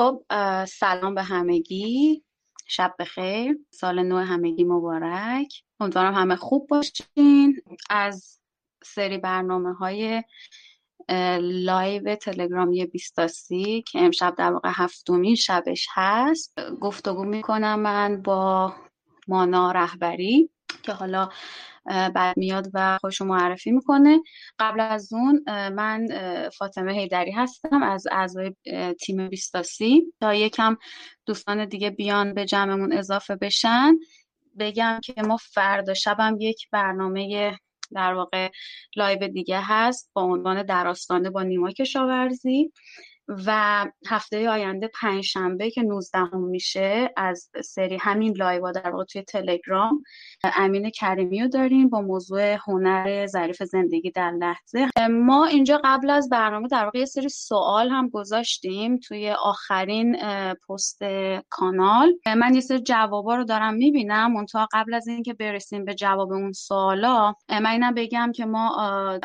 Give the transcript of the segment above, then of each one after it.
خب سلام به همگی. شب بخیر. سال نو همگی مبارک. امیدوارم همه خوب باشین. از سری برنامه های لایو تلگرامی بیستاسی که امشب در واقع هفتمین شبش هست. گفتگو می‌کنم من با مانا رهبری که حالا بعد میاد و خوش معرفی می‌کنه. قبل از اون من فاطمه حیدری هستم از اعضای تیم بیستاسی. تا یکم دوستان دیگه بیان به جمعمون اضافه بشن بگم که ما فردا شبم یک برنامه در واقع live دیگه هست با عنوان در آستانه با نیما کشاورزی. و هفته آینده پنجشنبه که 19 هم میشه از سری همین live در واقع توی تلگرام امین کریمی رو داریم با موضوع هنر ظریف زندگی در لحظه. ما اینجا قبل از برنامه در واقع یه سری سوال هم گذاشتیم توی آخرین پست کانال. من یه سری جوابا رو دارم می‌بینم. منتها قبل از اینکه برسیم به جواب اون سوالا من اینم بگم که ما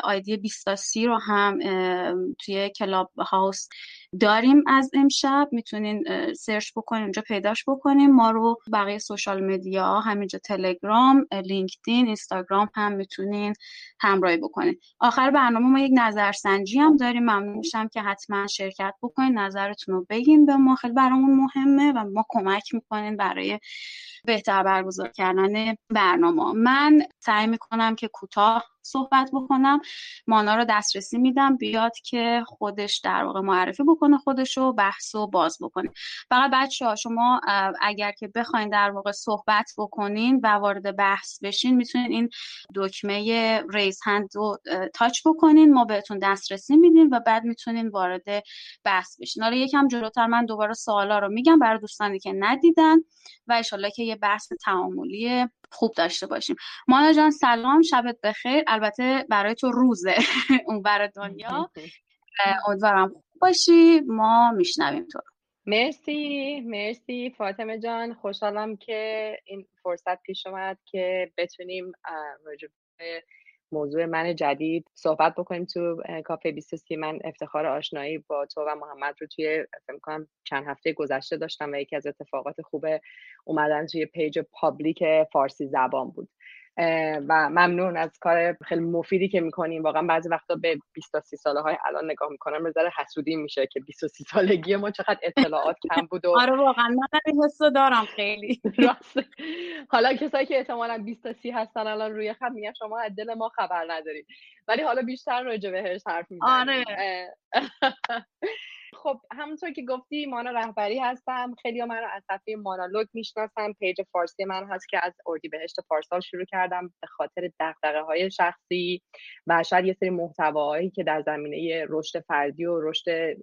ID بیستاسی رو هم توی کلاب هاوس داریم از امشب. می‌تونین search بکنین اونجا پیداش بکنین. ما رو بقیه social media همینجا تلگرام لینکدین اینستاگرام هم می‌تونین همراهی بکنین. آخر برنامه ما یک نظرسنجی هم داریم. ممنون میشم که حتما شرکت بکنین. نظرتون رو بگین به ما. خیلی برامون مهمه و ما کمک می‌کنین برای بهتر برگزار کردن برنامه. من سعی می‌کنم که کوتاه صحبت بکنم. مانا رو دسترسی میدم. بیاد که خودش در واقع معرفی بکنه خودش رو بحث و باز بکنه. فقط بچه ها شما اگر که بخواین در واقع صحبت بکنین و وارد بحث بشین می‌تونین این دکمه ریز هند رو تاچ بکنین. ما بهتون دسترسی میدیم و بعد می‌تونین وارد بحث بشین. حالا یکم جلوتر من دوباره سوالا رو میگم برای دوستانی که ندیدن و انشالله که یه بحث تعاملی خوب داشته باشیم. مانا جان سلام شبت بخیر. البته برای تو روزه اون برای دنیا. امیدوارم خوب باشی. ما میشنویم تو مرسی مرسی. فاطمه جان خوشحالم که این فرصت پیش اومد که بتونیم راجع موضوع من جدید صحبت بکنیم تو کافه 23 من افتخار آشنایی با تو و محمد رو توی فکر کنم چند هفته گذشته داشتم و یکی از اتفاقات خوب اومدن توی page public فارسی زبان بود. و ممنون از کار خیلی مفیدی که می‌کنیم. واقعا بعضی وقتا به 20 تا 30 ساله های الان نگاه می‌کنم به ذره حسودی میشه که 20 30 سالگی ما چقدر اطلاعات کم بود و آره واقعا. من این حسو دارم خیلی. راست. حالا کسایی که احتمالاً 20 تا 30 هستن الان روی خط میگن شما از دل ما خبر ندارید. ولی حالا بیشتر راجع بهش حرف می‌زنیم. آره. خب همونطور که گفتی مونا رهبری هستم. خیلی من رو از صفحه مونالوگ می‌شناسم page فارسی من هست که از اردیبهشت پارسال شروع کردم به خاطر دغدغه های شخصی و شاید یه سری محتواهایی که در زمینه رشد فردی و رشد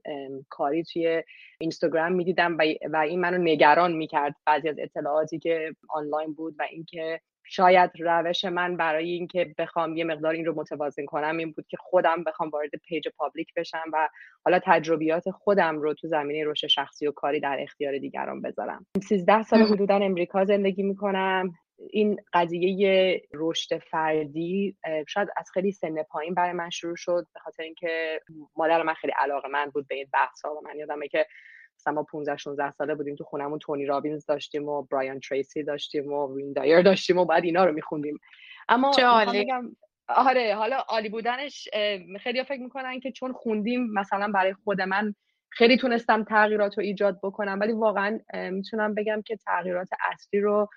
کاری توی اینستاگرام می‌دیدم و این منو نگران می‌کرد. بعضی از اطلاعاتی که آنلاین بود و اینکه شاید روش من برای اینکه بخوام یه مقدار این رو متوازن کنم این بود که خودم بخوام وارد page public بشم و حالا تجربیات خودم رو تو زمینه رشد شخصی و کاری در اختیار دیگران بذارم. 13 سال حدودا امریکا زندگی می‌کنم. این قضیه رشد فردی شاید از خیلی سن پایین برای من شروع شد به خاطر اینکه مادر من خیلی علاقه من بود به این بحث ها و من یادمه که مثلا ما 15 16 ساله بودیم تو خونمون تونی رابینز داشتیم و برایان تریسی داشتیم و وین دایر داشتیم و بعد اینا رو میخوندیم. اما آره حالا عالی بودنش خیلی فکر می‌کنن که چون خوندیم مثلا برای خود من خیلی تونستم تغییرات رو ایجاد بکنم ولی واقعا می‌تونم بگم که تغییرات اصلی رو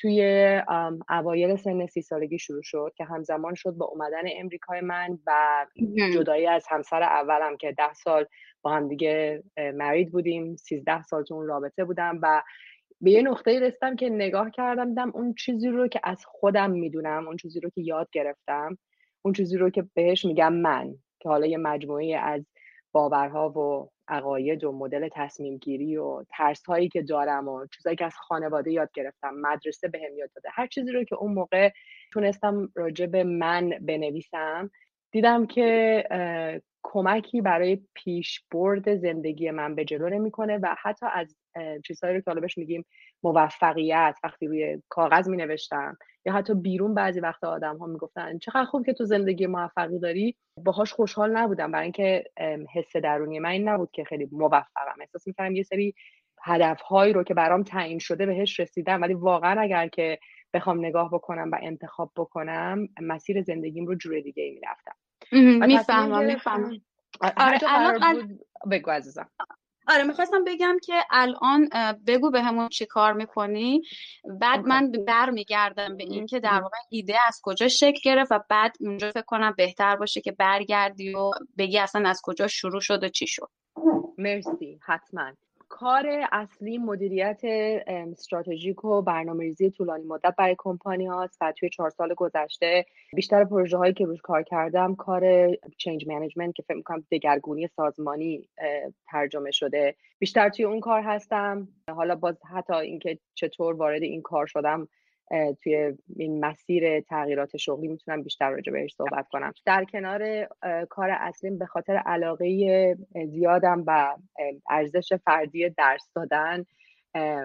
توی اوایل سن سی سالگی شروع شد که همزمان شد با اومدن امریکای من و جدایی از همسر اولم که ده سال با هم دیگه مرید بودیم سیزده سال تو اون رابطه بودم و به یه نقطه رسیدم که نگاه کردم دیدم اون چیزی رو که از خودم می‌دونم اون چیزی رو که یاد گرفتم اون چیزی رو که بهش میگم من که حالا یه مجموعه از باورها و عقاید و مدل تصمیم گیری و ترس هایی که دارم و چیزایی که از خانواده یاد گرفتم مدرسه بهم به یاد داده هر چیزی رو که اون موقع تونستم راجع به من بنویسم دیدم که کمکی برای پیشبرد زندگی من به جلو نمی‌کنه و حتی از چیزهایی رو که بهش میگیم موفقیت وقتی روی کاغذ می نوشتم یا حتی بیرون بعضی وقتا آدم ها می‌گفتن چقدر خوب که تو زندگی موفقی داری باهاش خوشحال نبودم. برای اینکه حس درونی من این نبود که خیلی موفقم. احساس می‌کردم یه سری هدف هایی رو که برام تعیین شده بهش رسیدم. ولی واقعا اگر که بخوام نگاه بکنم و انتخاب بکنم مسیر زندگیم رو جور دیگه ای می‌رفتم. می‌فهمم می‌فهمم. آره الان بگو عزیزم. آره می‌خواستم بگم که الان بگو به همون چی کار می‌کنی. بعد من برمیگردم به این که در واقع ایده از کجا شکل گرفت و بعد اونجا فکر کنم بهتر باشه که برگردی و بگی اصلا از کجا شروع شد و چی شد. مرسی حتما. کار اصلی مدیریت استراتژیک و برنامه ریزی طولانی مدت برای کمپانی هاست و توی چهار سال گذشته بیشتر پروژه هایی که روش کار کردم کار چنج منیجمنت که فکر می‌کنم دگرگونی سازمانی ترجمه شده. بیشتر توی اون کار هستم. حالا باز حتی اینکه چطور وارد این کار شدم توی این مسیر تغییرات شغلی می‌تونم بیشتر راجع بهش صحبت کنم. در کنار کار اصلیم به خاطر علاقه زیادم و ارزش فردی درس دادن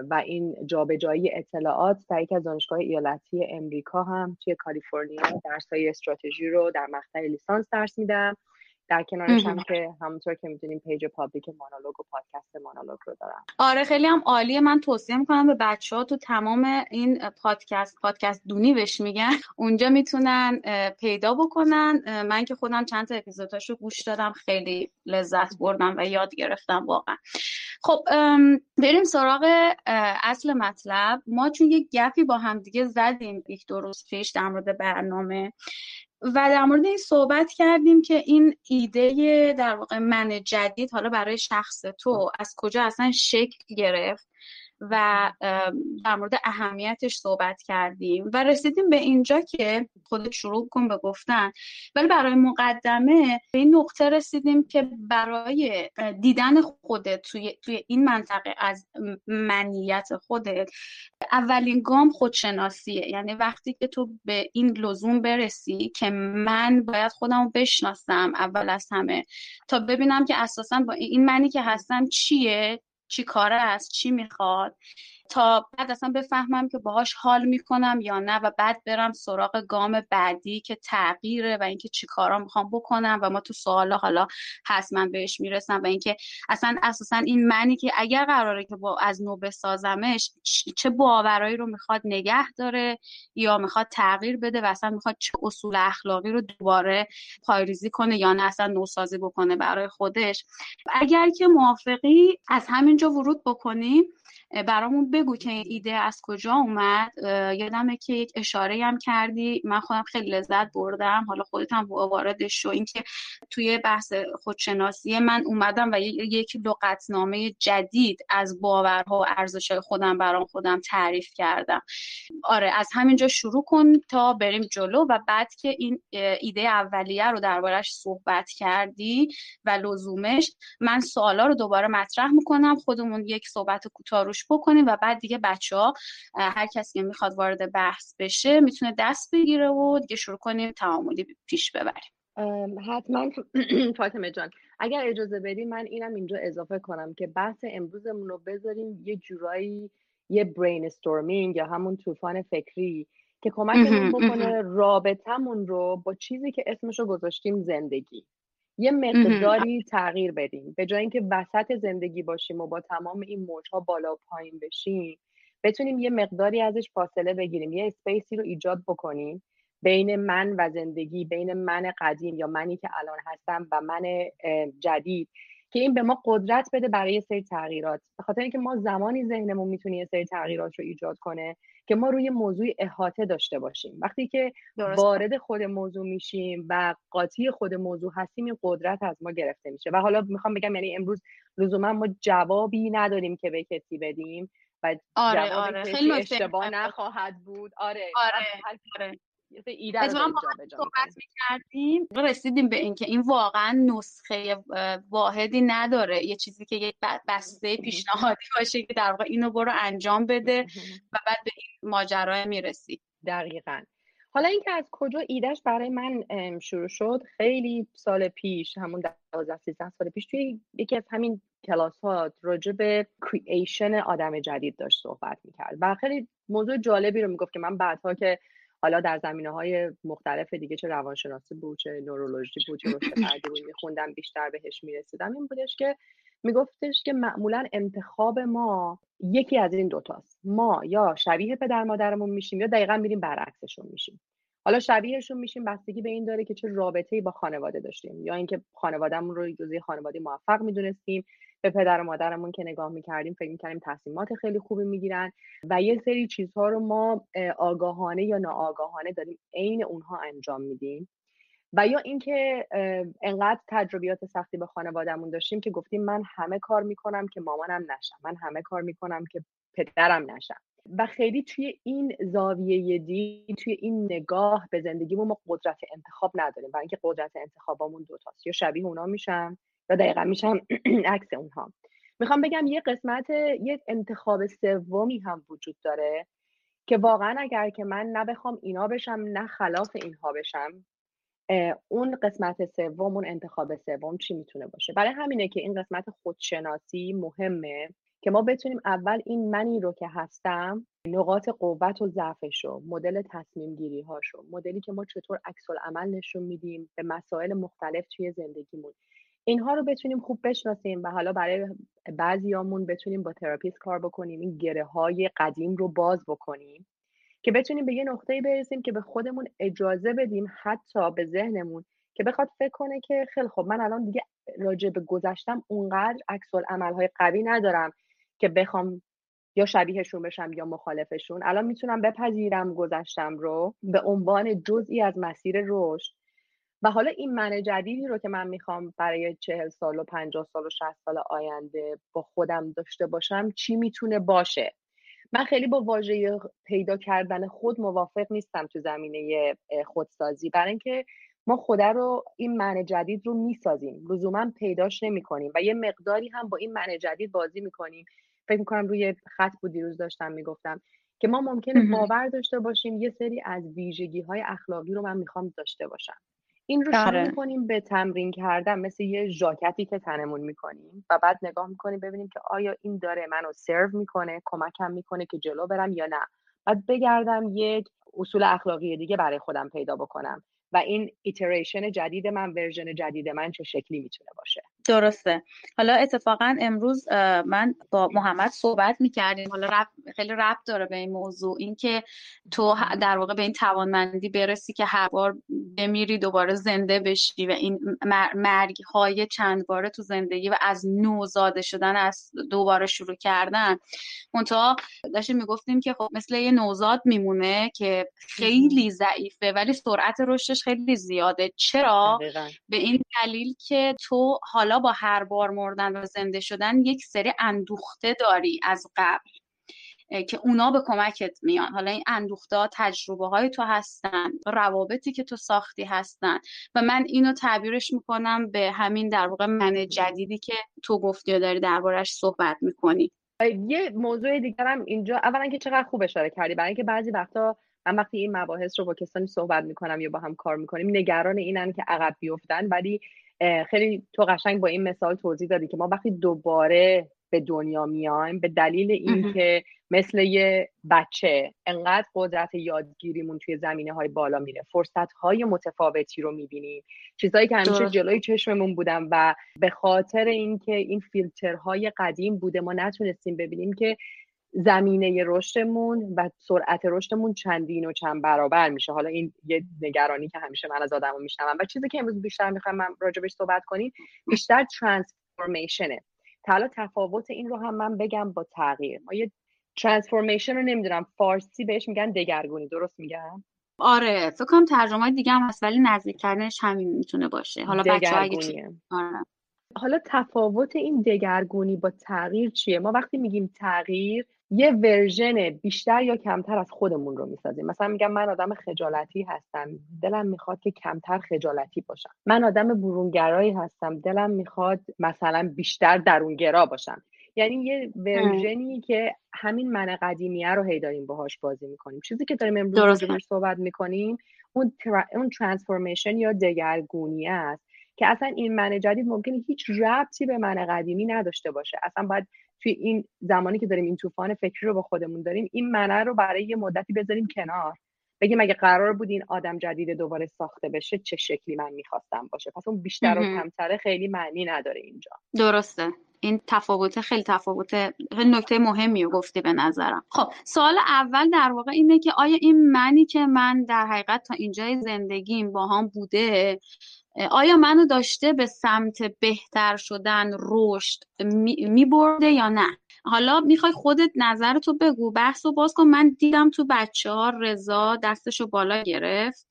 و این جابجایی اطلاعات در یک از دانشگاه ایالتی امریکا هم توی کالیفرنیا درس های استراتژی رو در مقطع لیسانس درس میدم. در کنارش هم که همونطور که می‌دونیم page public مونالوگ و پادکست مونالوگ رو دارم. آره خیلی هم عالیه. من توصیه می‌کنم به بچه ها تو تمام این پادکست پادکست دونی بهش میگن. اونجا می‌تونن پیدا بکنن. من که خودم چند تا اپیزوداشو گوش دادم خیلی لذت بردم و یاد گرفتم واقعا. خب بریم سراغ اصل مطلب. ما چون یه گپی با هم دیگه زدیم یک دو روز پیش در مورد برنامه و در مورد این صحبت کردیم که این ایده در واقع من جدید حالا برای شخص تو از کجا اصلا شکل گرفت؟ و در مورد اهمیتش صحبت کردیم و رسیدیم به اینجا که خودت شروع کن به گفتن. ولی برای مقدمه به این نقطه رسیدیم که برای دیدن خودت توی, توی این منطقه از منیت خودت اولین گام خودشناسیه. یعنی وقتی که تو به این لزوم برسی که من باید خودم رو بشناسم اول از همه تا ببینم که اساسا با این منی که هستم چیه چی کاره است؟ چی می‌خواد؟ تا بعد اصلا بفهمم که باهاش حال می‌کنم یا نه و بعد برم سراغ گام بعدی که تغییره و اینکه چی کارا می‌خوام بکنم و ما تو سوالا حالا حتما بهش می‌رسم و اینکه اصلا اساسا این معنی که اگر قراره که با از نو بسازمش چه باورایی رو می‌خواد نگه داره یا می‌خواد تغییر بده و اصلا می‌خواد چه اصول اخلاقی رو دوباره پایریزی کنه یا نه اصلا نوسازی بکنه برای خودش. اگر که موافقی از همینجا ورود بکنیم. برامون بگو که این ایده از کجا اومد. یادمه که یک اشاره هم کردی. من خودم خیلی لذت بردم. حالا خودت هم واردش شو. اینکه توی بحث خودشناسی من اومدم و یک لغتنامه جدید از باورها و ارزشهای خودم برام خودم تعریف کردم. آره از همینجا شروع کن تا بریم جلو و بعد که این ایده اولیه رو دربارش صحبت کردی و لزومش من سوالا رو دوباره مطرح می‌کنم. خودمون یک صحبت کوتاه روش بکنیم و بعد دیگه بچه ها هر کسی که می‌خواد وارد بحث بشه می‌تونه دست بگیره و دیگه شروع کنیم تعاملی پیش ببریم. حتما. فاطمه جان اگر اجازه بدی من اینم اینجا اضافه کنم که بحث امروزمون رو بذاریم یه جورایی یه برین استورمینگ یا همون طوفان فکری که کمکمون بکنه رابطمون رو با چیزی که اسمش رو گذاشتیم زندگی. یه مقداری تغییر بدیم. به جای اینکه وسط زندگی باشیم و با تمام این موجها بالا و پایین بشیم بتونیم یه مقداری ازش فاصله بگیریم. یه اسپیسی رو ایجاد بکنیم بین من و زندگی بین من قدیم یا منی که الان هستم و من جدید. که این به ما قدرت بده برای یه سری تغییرات. به خاطر اینکه ما زمانی ذهنمون می‌تونه یه سری تغییرات رو ایجاد کنه که ما روی موضوع احاطه داشته باشیم. وقتی که وارد خود موضوع میشیم و قاطی خود موضوع هستیم این قدرت از ما گرفته میشه. و حالا می‌خوام بگم یعنی امروز لزوما ما جوابی نداریم که به کسی بدیم و آره جوابی آره. خیلی اشتباه نخواهد بود. آره آره, آره. از ما صحبت می‌کردیم. رسیدیم به اینکه این واقعا نسخه واحدی نداره. یه چیزی که یک بسته پیشنهادی باشه که در واقع اینو برو انجام بده و بعد به این ماجرا می‌رسی. دقیقا. حالا اینکه از کجا ایدهش برای من شروع شد خیلی سال پیش همون 12 13 سال پیش توی یکی از همین کلاس ها راجع به کرییشن آدم جدید داشت صحبت می‌کرد و خیلی موضوع جالبی رو می‌گفت که من بعدها که حالا در زمینه های مختلف دیگه چه روانشناسی بود چه نورولوژی بود چه رشد فردی بود میخوندم بیشتر بهش می‌رسیدم. این بودش که میگفتش که معمولا انتخاب ما یکی از این دوتاست ما یا شبیه پدر مادرمون میشیم یا دقیقا میریم برعکسشون میشیم. حالا شبیهشون میشیم بستگی به این داره که چه رابطه ای با خانواده داشتیم. یا اینکه خانوادهمون رو جزی خانواده موفق می‌دونستیم. به پدر و مادرمون که نگاه می‌کردیم فکر می‌کردیم تصمیمات خیلی خوبی می‌گیرن و یه سری چیزها رو ما آگاهانه یا ناآگاهانه داریم عین اونها انجام میدیم. و یا اینکه انقدر تجربیات سختی به خانوادهمون داشتیم که گفتیم من همه کار می‌کنم که مامانم نشم من همه کار می‌کنم که پدرم نشم. و خیلی توی این زاویه دید توی این نگاه به زندگیمون ما قدرت انتخاب نداریم. و اینکه قدرت انتخابمون دوتاست یا شبیه اونا میشم یا دقیقا میشم عکس اونها. می‌خوام بگم یه قسمت یه انتخاب سومی هم وجود داره که واقعا اگر که من نه بخوام اینا بشم نه خلاف اینها بشم اون قسمت سوم اون انتخاب سوم چی می‌تونه باشه؟ برای همینه که این قسمت خودشناسی مهمه که ما بتونیم اول این منی رو که هستم نقاط قوت و ضعفش رو مدل تصمیم گیری هاشو مدلی که ما چطور عکس عمل نشون میدیم به مسائل مختلف توی زندگیمون. اینها رو بتونیم خوب بشناسیم و حالا برای بعضیامون بتونیم با تراپیست کار بکنیم این گره های قدیم رو باز بکنیم که بتونیم به یه نقطه برسیم که به خودمون اجازه بدیم حتی به ذهنمون که بخواد فکر کنه که خیلی خب من الان دیگه راجع به گذشتم اونقدر عکس های قوی ندارم که بخوام یا شبیهشون بشم یا مخالفشون. الان می‌تونم بپذیرم گذشتم رو به عنوان جزئی از مسیر رشد و حالا این من جدیدی رو که من می‌خوام برای چهل سال و پنجاه سال و شهست سال آینده با خودم داشته باشم چی می‌تونه باشه؟ من خیلی با واژه پیدا کردن خود موافق نیستم تو زمینه خودسازی. برای اینکه ما خدا رو این معنی جدید رو می‌سازیم. لزوما پیداش نمی کنیم و یه مقداری هم با این معنی جدید بازی می‌کنیم. فکر می‌کنم روی خط بود دیروز داشتم می‌گفتم که ما ممکنه باور داشته باشیم یه سری از ویژگی های اخلاقی رو من می‌خوام داشته باشم. این رو شروع آره. می‌کنیم به تمرین کردن مثل یه ژاکتی که تنمون می‌کنیم و بعد نگاه می‌کنیم ببینیم که آیا این داره منو سرو می‌کنه کمکم می‌کنه که جلو برم یا نه بعد بگردم یک اصول اخلاقی دیگه برای خودم پیدا بکنم و این iteration جدید من version جدید من چه شکلی می‌تونه باشه درسته. حالا اتفاقا امروز من با محمد صحبت می‌کردیم. حالا رب، خیلی ربط داره به این موضوع. اینکه تو در واقع به این توانمندی برسی که هر بار بمیری دوباره زنده بشی و این مرگ های چند باره تو زندگی و از نو زاده شدن از دوباره شروع کردن. منتها داشتیم می‌گفتیم که خب مثل یه نوزاد میمونه که خیلی ضعیفه ولی سرعت رشدش خیلی زیاده. چرا؟ به این دلیل که تو حالا با هر بار مردن و زنده شدن یک سری اندوخته داری از قبل که اونا به کمکت میان. حالا این اندوخته تجربه های تو هستن روابطی که تو ساختی هستن و من اینو تعبیرش می‌کنم به همین در واقع من جدیدی که تو گفتی و داری دربارش صحبت می‌کنی. یه موضوع دیگرم اینجا اولا که چقدر خوب اشاره کردی. برای اینکه بعضی وقتا من وقتی این مباحث رو با کسانی صحبت می‌کنم یا با هم کار می‌کنیم نگران اینن که عقب بیفتن ولی خیلی تو قشنگ با این مثال توضیح دادی که ما وقتی دوباره به دنیا میایم به دلیل اینکه مثل یه بچه انقدر قدرت یادگیریمون توی زمینه های بالا میره فرصت های متفاوتی رو می‌بینیم چیزهایی که همیشه جلوی چشممون بودن و به خاطر اینکه این فیلترهای قدیم بوده ما نتونستیم ببینیم که زمینه رشدمون و سرعت رشدمون چندین و چند برابر میشه. حالا این یه نگرانی که همیشه من از آدمو میشنوم. و چیزی که امروز بیشتر می‌خوام من راجبش صحبت کنیم بیشتر ترانسفورمیشنه حالا تفاوت این رو هم من بگم با تغییر. ما یه ترانسفورمیشن رو نمی‌دونم فارسی بهش میگن دگرگونی. درست میگم؟ آره فکر کنم ترجمه دیگه هم هست ولی نزدیک کردنش همین می‌تونه باشه. حالا بچه اگه آره. حالا تفاوت این دگرگونی با تغییر چیه؟ ما وقتی میگیم تغییر یه ورژن بیشتر یا کمتر از خودمون رو می‌سازیم. مثلا میگم من آدم خجالتی هستم. دلم می‌خواد که کمتر خجالتی باشم. من آدم برونگرایی هستم. دلم می‌خواد مثلا بیشتر درونگرا باشم. یعنی یه ورژنی که همین من قدیمیه رو هی داریم باهاش بازی می‌کنیم. چیزی که داریم امروز روش صحبت می‌کنیم اون اون ترانسفورمیشن یا دگرگونی است که اصلا این من جدید ممکنه هیچ ربطی به من قدیمی نداشته باشه. اصلا باید توی این زمانی که داریم این طوفان فکری رو با خودمون داریم این منه رو برای یه مدتی بذاریم کنار. بگیم اگه قرار بود این آدم جدید دوباره ساخته بشه چه شکلی من می‌خواستم باشه؟ پس اون بیشتر و کمتره خیلی معنی نداره اینجا. درسته. این تفاوت خیلی تفاوت نکته مهمی رو گفتی به نظرم. خب سوال اول در واقع اینه که آیا این منی که من در حقیقت تا اینجای زندگیم با هم بوده آیا منو داشته به سمت بهتر شدن رشد می برده یا نه؟ حالا می‌خوای خودت نظرتو بگو بحث و باز کن. من دیدم تو بچه ها رضا دستشو بالا گرفت.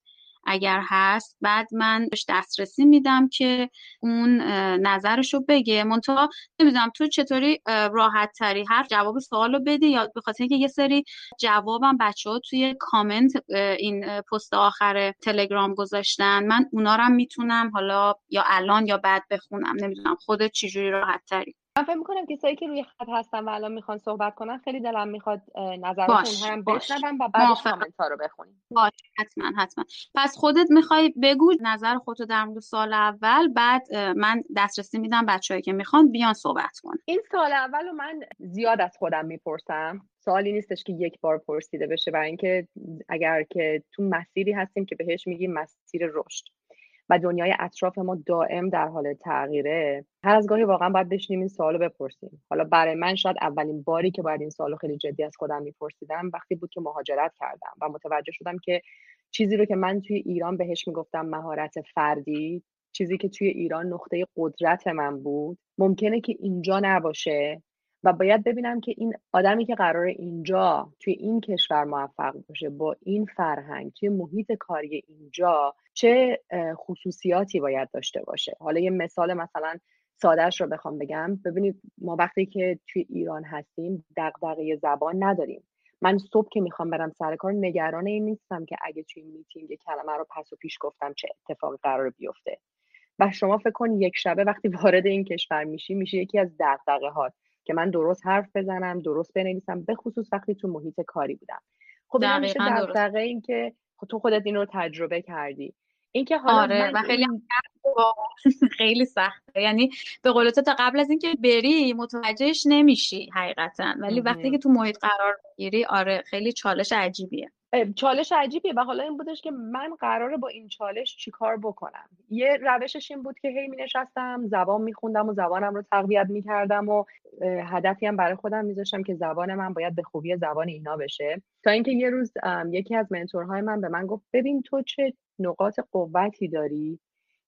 اگر هست بعد من بهش دسترسی میدم که اون نظرش رو بگه. منتها نمی‌دونم تو چطوری راحت تری هر جواب سوال رو بده یا به خاطر اینکه یه سری جوابم بچه ها توی کامنت این پست آخر تلگرام گذاشتن. من اونا رو می‌تونم حالا یا الان یا بعد بخونم. نمی‌دونم خودت چجوری راحت تری من فکر می‌کنم کسایی که روی خط هستن و الان می‌خوان صحبت کنن خیلی دلم می‌خواد نظرشون هم بشنوم و بعدش کامنت ها رو بخونیم. باش حتما حتما. پس خودت می‌خوای بگو نظر خودتو در مورد سال اول بعد من دسترسی میدم بچههایی که می‌خوان بیان صحبت کن این سال اول رو من زیاد از خودم می‌پرسم. سوالی نیستش که یک بار پرسیده بشه برای اینکه اگر که تو مسیری هستیم که بهش میگیم مسیر رشد. و دنیای اطراف ما دائم در حال تغییره. هر از گاهی واقعا باید بشینیم این سوالو بپرسیم. حالا برای من شاید اولین باری که باید این سوالو خیلی جدی از خودم میپرسیدم وقتی بود که مهاجرت کردم و متوجه شدم که چیزی رو که من توی ایران بهش می‌گفتم مهارت فردی چیزی که توی ایران نقطه قدرت من بود ممکنه که اینجا نباشه. و باید ببینم که این آدمی که قرار اینجا توی این کشور موفق باشه با این فرهنگ توی محیط کاری اینجا چه خصوصیاتی باید داشته باشه؟ حالا یه مثال مثلا سادهش رو بخوام بگم. ببینید ما وقتی که توی ایران هستیم دغدغه زبان نداریم. من صبح که می‌خوام برم سر کار نگران این نیستم که اگه توی میتینگ کلمه رو پس و پیش گفتم چه اتفاقی قرار بیفته. و شما فکر کن یک شبه وقتی وارد این کشور میشی میشه یکی از دغدغه هات که من درست حرف بزنم درست بنویسم به خصوص وقتی تو محیط کاری بودم. خب این میشه دغدغه این که تو خودت این رو تجربه کردی. اینکه حالا آره و خیلی خیلی سخته. یعنی به قول تو تا قبل از اینکه بری متوجهش نمیشی حقیقتا. ولی وقتی که تو محیط قرار می‌گیری آره خیلی چالش عجیبیه. چالش عجیبیه و حالا این بودش که من قراره با این چالش چیکار بکنم. یه روشش این بود که هی می نشستم زبان میخوندم و زبانم رو تقویت می‌کردم و هدفی هم برای خودم میذاشتم که زبان من باید به خوبی زبان اینا بشه. تا اینکه یه روز یکی از منتورهای من به من گفت ببین تو چه نقاط قوتی داری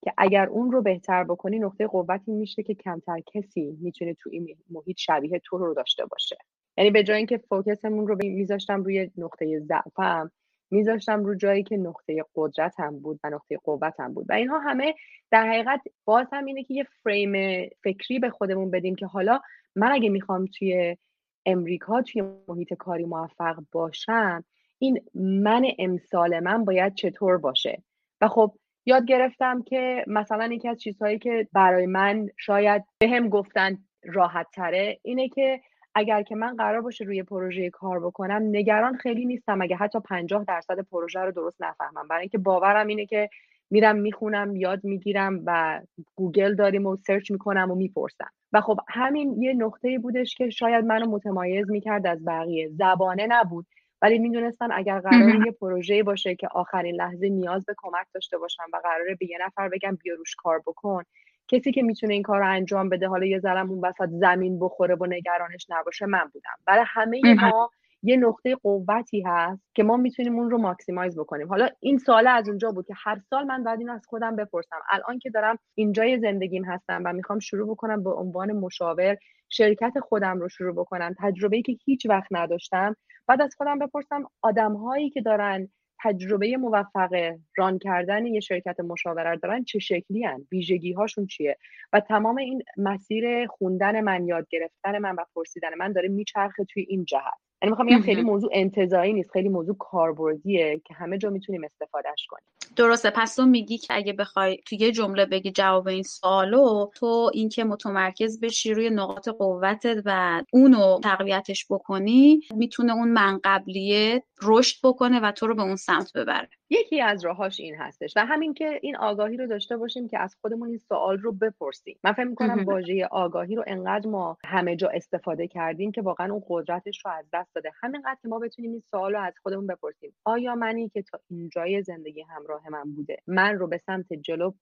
که اگر اون رو بهتر بکنی نقطه قوتی میشه که کمتر کسی می‌تونه تو این محیط شبیه تو رو داشته باشه. یعنی به جای اینکه فوکسمون رو میذاشتم روی نقطه ضعفم میذاشتم رو جایی که نقطه قدرتم بود و نقطه قوتم بود. و اینها همه در حقیقت باز هم اینه که یه فریم فکری به خودمون بدیم که حالا من اگه می‌خوام توی امریکا توی محیط کاری موفق باشم این من امسال من باید چطور باشه؟ و خب یاد گرفتم که مثلا یکی از چیزهایی که برای من شاید به هم گفتن راحت تره اینه که اگر که من قرار باشه روی پروژه کار بکنم نگران خیلی نیستم. اگه حتی 50 درصد پروژه رو درست نفهمم. برای اینکه باورم اینه که میرم می‌خونم یاد می‌گیرم و گوگل داریم و search می‌کنم و می‌پرسم. و خب همین یه نقطه بودش که شاید منو متمایز می‌کرد از بقیه. زبانه نبود. ولی می‌دونستن اگر قرار یه پروژه باشه که آخرین لحظه نیاز به کمک داشته باشم و قراره به یه نفر بگم بیا روش کار بکن کسی که می‌تونه این کار رو انجام بده حالا یه ذرم اون وسط زمین بخوره و نگرانش نباشه من بودم. برای همه ما یه نقطه قوتی هست که ما می‌تونیم اون رو maximize بکنیم. حالا این سوال از اونجا بود که هر سال من بعد این از خودم بپرسم. الان که دارم اینجای زندگیم هستم و می‌خوام شروع بکنم به عنوان مشاور شرکت خودم رو شروع بکنم تجربه‌ای که هیچ وقت نداشتم بعد از خودم بپرسم آدمهایی که دارن تجربه موفق ران کردن یه شرکت مشاوره دارن چه شکلی هن؟ ویژگی هاشون چیه و تمام این مسیر خوندن من یاد گرفتن من و پرسیدن من داره میچرخه توی این جهت یعنی می‌خوام بگم خیلی موضوع انتظایی نیست خیلی موضوع کاربردیه که همه جا می‌تونیم استفادهش کنیم. درسته. پس تو میگی که اگه بخوای تو یه جمله بگی جواب این سوالو تو اینکه متمرکز بشی روی نقاط قوتت و اونو تقویتش بکنی می‌تونه اون من قبلیه رشد بکنه و تو رو به اون سمت ببره. یکی از راهاش این هستش و همین که این آگاهی رو داشته باشیم که از خودمون این سوال رو بپرسیم. من فکر می‌کنم واژه آگاهی رو انقدر ما همه جا استفاده کردیم که واقعا اون قدرتش رو از دست داده. همینقدر که ما بتونیم این سوال رو از خودمون بپرسیم. آیا منی که تا اینجای زندگی همراه من بوده من رو به سمت جلو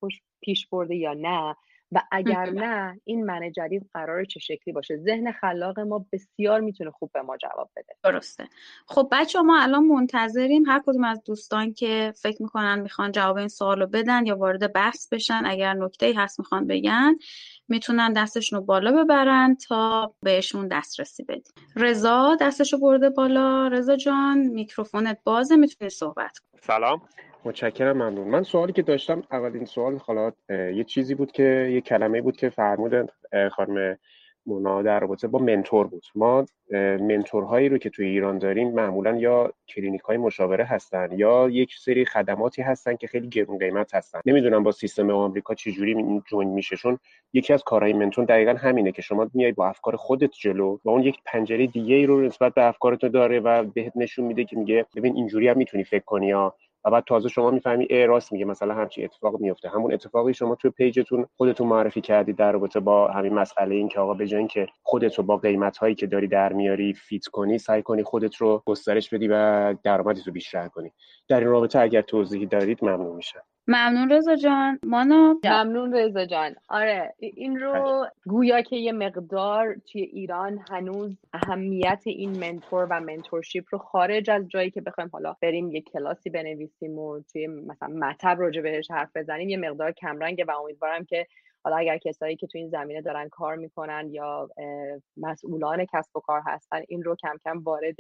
پیش برده یا نه؟ و اگر نه این من جدید قرار چه شکلی باشه؟ ذهن خلاق ما بسیار می‌تونه خوب به ما جواب بده. درسته. خب بچه ما الان منتظریم هر کدوم از دوستان که فکر می‌کنن می‌خوان جواب این سوال رو بدن یا وارد بحث بشن اگر نکته هست می‌خوان بگن می‌تونن دستشون رو بالا ببرن تا بهشون دسترسی بدیم. رضا دستشو برده بالا. رضا جان میکروفونت بازه می‌تونی صحبت کن. سلام. متشکرم ممنون. من سوالی که داشتم اولین سوال حالا یه چیزی بود که یه کلمه بود که فرمود خانم مونا در رابطه با mentor بود. ما mentor هایی رو که توی ایران داریم معمولا یا کلینیک های مشاوره هستن یا یک سری خدماتی هستن که خیلی گرون قیمت هستن. نمی‌دونم با سیستم آمریکا چجوری join میشه چون یکی از کارهای mentor دقیقا همینه که شما میای با افکار خودت جلو و اون یک پنجره دیگه ای رو نسبت به افکارت داره و بهت نشون میده که میگه ببین اینجوری هم می‌تونی فکر کنی یا و بعد تازه شما می‌فهمی ای میگه مثلا همچین اتفاق میفته همون اتفاقی شما توی page تون خودتون معرفی کردید در رابطه با همین مسئله این که آقا به جای اینکه خودت رو با قیمت هایی که داری در میاری fit کنی سعی کنی خودت رو گسترش بدی و درآمدت رو بیشتر کنی. در این رابطه اگر توضیحی دارید ممنون میشم. ممنون رضا جان. مانا؟ ممنون رضا جان. آره این رو گویا که یه مقدار توی ایران هنوز اهمیت این منتور و منتورشیپ رو خارج از جایی که بخوایم حالا بریم یه کلاسی بنویسیم و توی مثلا مطب راجع بهش حرف بزنیم یه مقدار کمرنگه و امیدوارم که حالا اگر کسایی که تو این زمینه دارن کار می‌کنن یا مسئولان کسب و کار هستن این رو کم کم وارد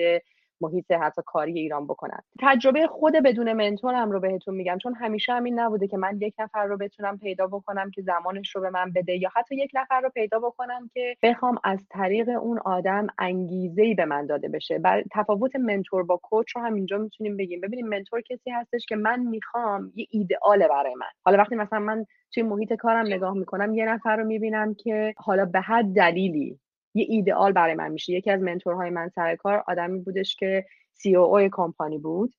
محیط حتی کاری ایران بکنن. تجربه خود بدون منتورم رو بهتون میگم چون همیشه همین نبوده که من یک نفر رو بتونم پیدا بکنم که زمانش رو به من بده یا حتی یک نفر رو پیدا بکنم که بخوام از طریق اون آدم انگیزه ای به من داده بشه. بر تفاوت منتور با کوچ رو هم اینجا می‌تونیم بگیم. ببینیم منتور کسی هستش که من می‌خوام یه ایدئاله برای من. حالا وقتی مثلا من توی محیط کارم نگاه می‌کنم یه نفر رو می‌بینم که حالا به هر دلیلی یه ایدئال برای من میشه. یکی از mentor های من سر کار آدمی بودش که COO کمپانی بود.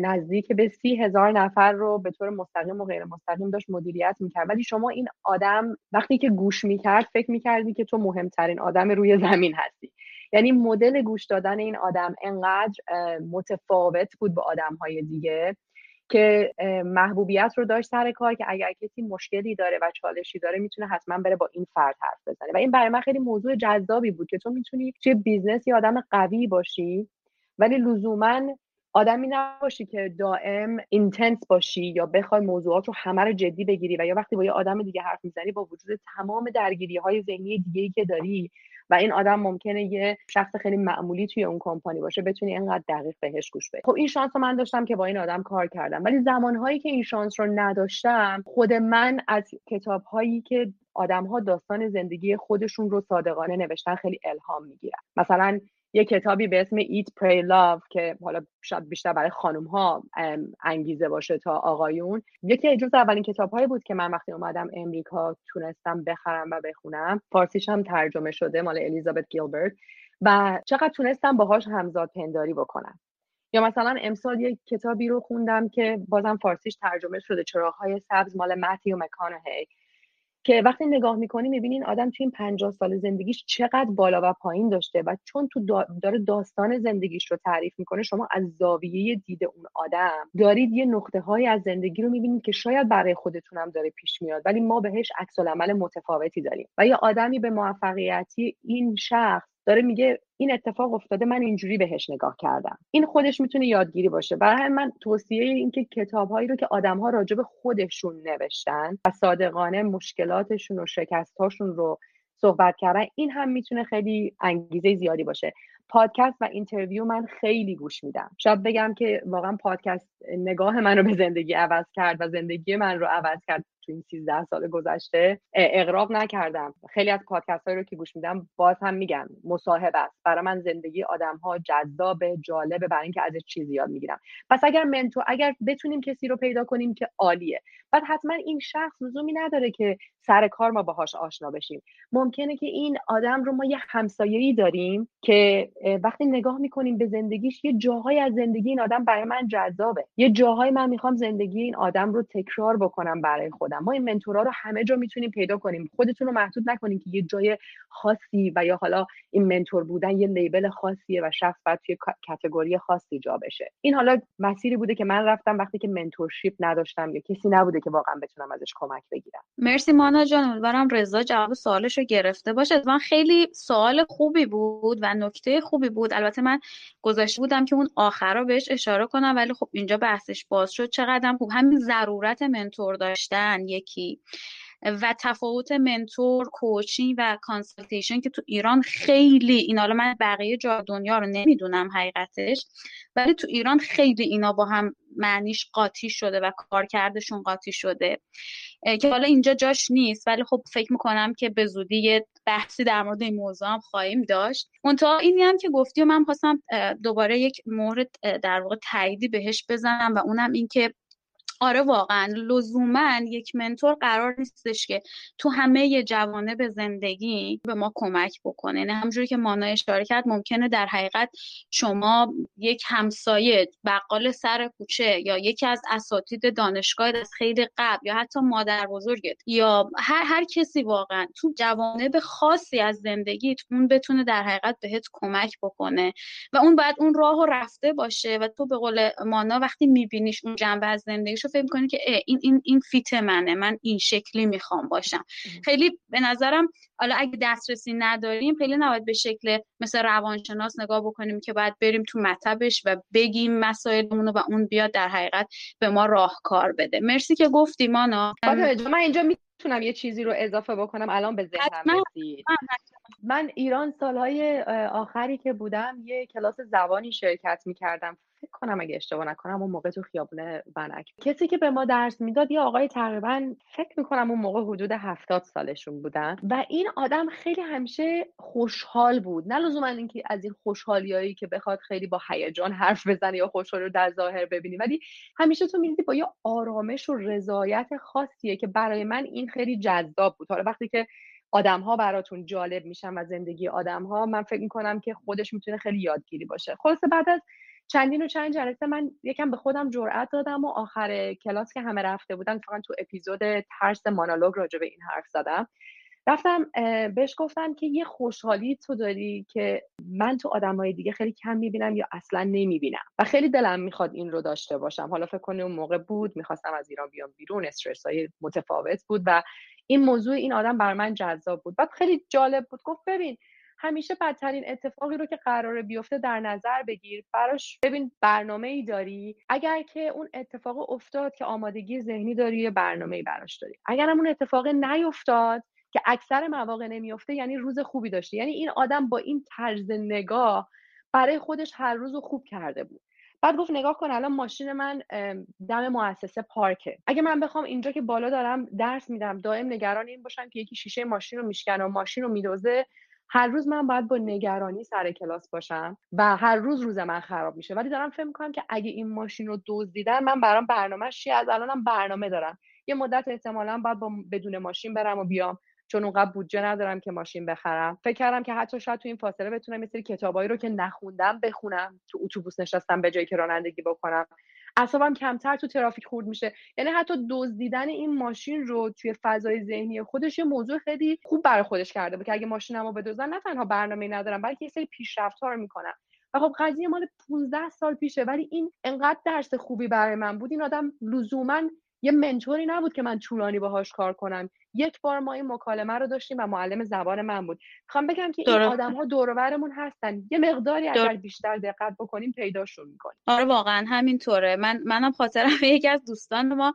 نزدیک به سی هزار نفر رو به طور مستقیم و غیر مستقیم داشت مدیریت می‌کرد. ولی شما این آدم وقتی که گوش می‌کرد فکر می‌کردی که تو مهمترین آدم روی زمین هستی. یعنی مدل گوش دادن این آدم انقدر متفاوت بود با آدم های دیگه. که محبوبیت رو داشت سر کار که اگر کسی مشکلی داره و چالشی داره می‌تونه حتما بره با این فرد حرف بزنه. و این برای من خیلی موضوع جذابی بود که تو می‌تونی توی business آدم قوی باشی ولی لزوما آدمی نباشی که دائم اینتنس باشی یا بخوای موضوعات رو همه رو جدی بگیری و یا وقتی با یه آدم دیگه حرف می‌زنی با وجود تمام درگیری های ذهنی دیگه ای که داری و این آدم ممکنه یه شخص خیلی معمولی توی اون کمپانی باشه بتونی اینقدر دقیق بهش گوش بدی. خب این شانس رو من داشتم که با این آدم کار کردم. ولی زمانهایی که این شانس رو نداشتم خود من از کتاب هایی که آدم ها داستان زندگی خودشون رو صادقانه نوشتن خیلی الهام می‌گیرم مثلا یه کتابی به اسم Eat, Pray, Love که حالا شاید بیشتر برای خانم ها انگیزه باشه تا آقایون. یکی جز اولین کتاب هایی بود که من وقتی اومدم امریکا تونستم بخرم و بخونم. فارسیش هم ترجمه شده مال الیزابت گیلبرت و چقدر تونستم باهاش همزاد پنداری بکنم. یا مثلا امسال یک کتابی رو خوندم که بازم فارسیش ترجمه شده چراغ سبز مال متیو مکانهی که وقتی نگاه می‌کنی می‌بینی این آدم توی این پنجاه سال زندگیش چقدر بالا و پایین داشته و چون تو داره داستان زندگیش رو تعریف می‌کنه شما از زاویه دید اون آدم دارید یه نقطه های از زندگی رو می‌بینید که شاید برای خودتونم داره پیش میاد ولی ما بهش عکس متفاوتی داریم. و یه آدمی به موفقیتی این شخص داره میگه این اتفاق افتاده من اینجوری بهش نگاه کردم. این خودش می‌تونه یادگیری باشه. برای من توصیه اینکه کتابهایی رو که آدمها راجع به خودشون نوشتن و صادقانه مشکلاتشون و شکستهاشون رو صحبت کردن این هم می‌تونه خیلی انگیزه زیادی باشه. پادکست و interview من خیلی گوش میدم. شاید بگم که واقعا پادکست نگاه من رو به زندگی عوض کرد و زندگی من رو عوض کرد. تو این 13 سال گذشته اغراق نکردم. خیلی از پادکست رو که گوش میدم باز هم میگم مصاحبه است. برای من زندگی آدم ها جذاب جالبه برای اینکه ازش چیزی یاد می‌گیرم. پس اگر منتو اگر بتونیم کسی رو پیدا کنیم که عالیه. بعد حتما این شخص لزومی نداره که سر کار ما باهاش آشنا بشیم. ممکنه که این آدم رو ما یه همسایه‌ای داریم که وقتی نگاه می‌کنیم به زندگیش یه جاهای از زندگی این آدم برای من جذابه. یه جاهای من می‌خوام زندگی این آدم رو تکرار بکنم برای خودم. ما این منتورا رو همه جا می‌تونیم پیدا کنیم. خودتون رو محدود نکنیم که یه جای خاصی و یا حالا این منتور بودن یه لیبل خاصیه و شخص باید توی category خاصی جا بشه. این حالا مسیری بوده که من رفتم وقتی که mentorship نداشتم یا کسی نبوده که واقعا بتونم ازش کمک بگیرم. مرسی مانا جان. امیدوارم رضا جواب سوالش رو گرفته باشه. من خیلی سوال خوبی بود و نکته خوبی بود. البته من گذاشته بودم که اون آخرا بهش اشاره کنم ولی خب اینجا بحثش باز شد. چقدر خوب. همین ضرورت mentor داشتن. یکی. و تفاوت mentor coaching و consultation که تو ایران خیلی این حالا من بقیه جا دنیا رو نمی‌دونم حقیقتش ولی تو ایران خیلی اینا با هم معنیش قاطی شده و کارکردشون قاطی شده. که حالا اینجا جاش نیست ولی خب فکر می‌کنم که به زودی یه بحثی در مورد این موضوع هم خواهیم داشت. منتها اینی هم که گفتی و من خواستم دوباره یک مورد در واقع تاییدی بهش بزنم و اونم این که آره واقعا. لزوما یک منتور قرار نیستش که تو همه جوانب زندگی به ما کمک بکنه. یعنی همونجوری که مانا اشاره کرد ممکنه در حقیقت شما یک همسایه بقال سر کوچه یا یکی از اساتید دانشگاه از خیلی قبل یا حتی مادر بزرگت یا هر, هر کسی واقعا تو جوانب خاصی از زندگیت اون بتونه در حقیقت بهت کمک بکنه و اون باید اون راه رفته باشه و تو به قول مانا وقتی میبینیش اون جنبه از زندگیشو فکر می‌کنی که این این این فیت منه من این شکلی می‌خوام باشم. خیلی به نظرم حالا اگه دسترسی نداریم خیلی نباید به شکل مثل روانشناس نگاه بکنیم که باید بریم تو مطبش و بگیم مسائلمون و اون بیاد در حقیقت به ما راهکار بده. مرسی که گفتی مانا. من اینجا می‌تونم یه چیزی رو اضافه بکنم؟ الان به ذهنم رسید. من ایران سالهای آخری که بودم یه کلاس زبانی شرکت می‌کردم. فکر کنم اگه اشتباه نکنم اون موقع تو خیابون بنک کسی که به ما درس می‌داد یه آقای تقریبا فکر می‌کنم اون موقع حدود هفتاد سالشون بودن. و این آدم خیلی همیشه خوشحال بود. نه لزوما اینکه از این خوشحالیایی که بخواد خیلی با هیجان حرف بزنه یا خوشحال رو در ظاهر ببینی. ولی همیشه تو می‌دیدی با یه آرامش و رضایت خاصیه که برای من این خیلی جذاب بود. حالا وقتی که آدم ها براتون جالب میشن و زندگی آدم ها من فکر می‌کنم که خودش می‌تونه خیلی یادگیری باشه. خلاصه بعد از چندین و چند جلسه من یکم به خودم جرأت دادم و آخر کلاس که همه رفته بودن فقط تو اپیزود ترس مانالوگ راجع به این حرف زدم. رفتم بهش گفتم که یه خوشحالی تو داری که من تو های دیگه خیلی کم می‌بینم یا اصلا نمی‌بینم و خیلی دلم می‌خواد این رو داشته باشم. حالا فکر کنی اون موقع بود می‌خواستم از ایران بیام بیرون استرس های متفاوت بود و این موضوع این آدم بر من جذاب بود. بعد خیلی جالب بود. گفت ببین همیشه بدترین اتفاقی رو که قراره بیفته در نظر بگیر. براش ببین برنامه ای داری. اگر که اون اتفاق افتاد که آمادگی ذهنی داری یه برنامه ای براش داری. اگر اون اتفاق نیفتاد که اکثر مواقع نمیفته یعنی روز خوبی داشته یعنی این آدم با این طرز نگاه برای خودش هر روز خوب کرده بود. بعد گفت نگاه کن الان ماشین من دم مؤسسه پارکه. اگه من بخوام اینجا که بالا دارم درس میدم دائم نگران این باشم که یکی شیشه ماشین رو میشکنه و ماشین رو میدوزه هر روز من باید با نگرانی سر کلاس باشم و هر روز روز من خراب میشه. ولی دارم فکر می‌کنم که اگه این ماشین رو دزدیدن من برام برنامه چیه از الانم برنامه دارم. یه مدت احتمالا باید با بدون ماشین برم و بیام. چون اونقدر بودجه ندارم که ماشین بخرم. فکر کردم که حتی شاید تو این فاصله بتونم مثل کتابایی رو که نخوندم بخونم. تو اتوبوس نشستم به جایی که رانندگی بکنم. اعصابم کمتر تو ترافیک خورد میشه. یعنی حتی دزدیدن این ماشین رو توی فضای ذهنی خودش یه موضوع خیلی خوب برای خودش کرده بود که اگه ماشینمو بدزدن نه تنها برنامه ندارم بلکه یه سری پیشرفت‌ها رو می‌کنم و خب قضیه مال 15 سال پیشه ولی این انقدر درس خوبی برای من بود. این آدم لزوما یه منتوری نبود که من طولانی باهاش کار کنم. یک بار ما این مکالمه رو داشتیم و معلم زبان من بود. می‌خوام بگم که این آدم ها دورورمون هستن. یه مقداری اگر بیشتر دقت بکنیم پیداشون می‌کنیم. آره واقعا همینطوره. من منم خاطرم یکی از دوستان ما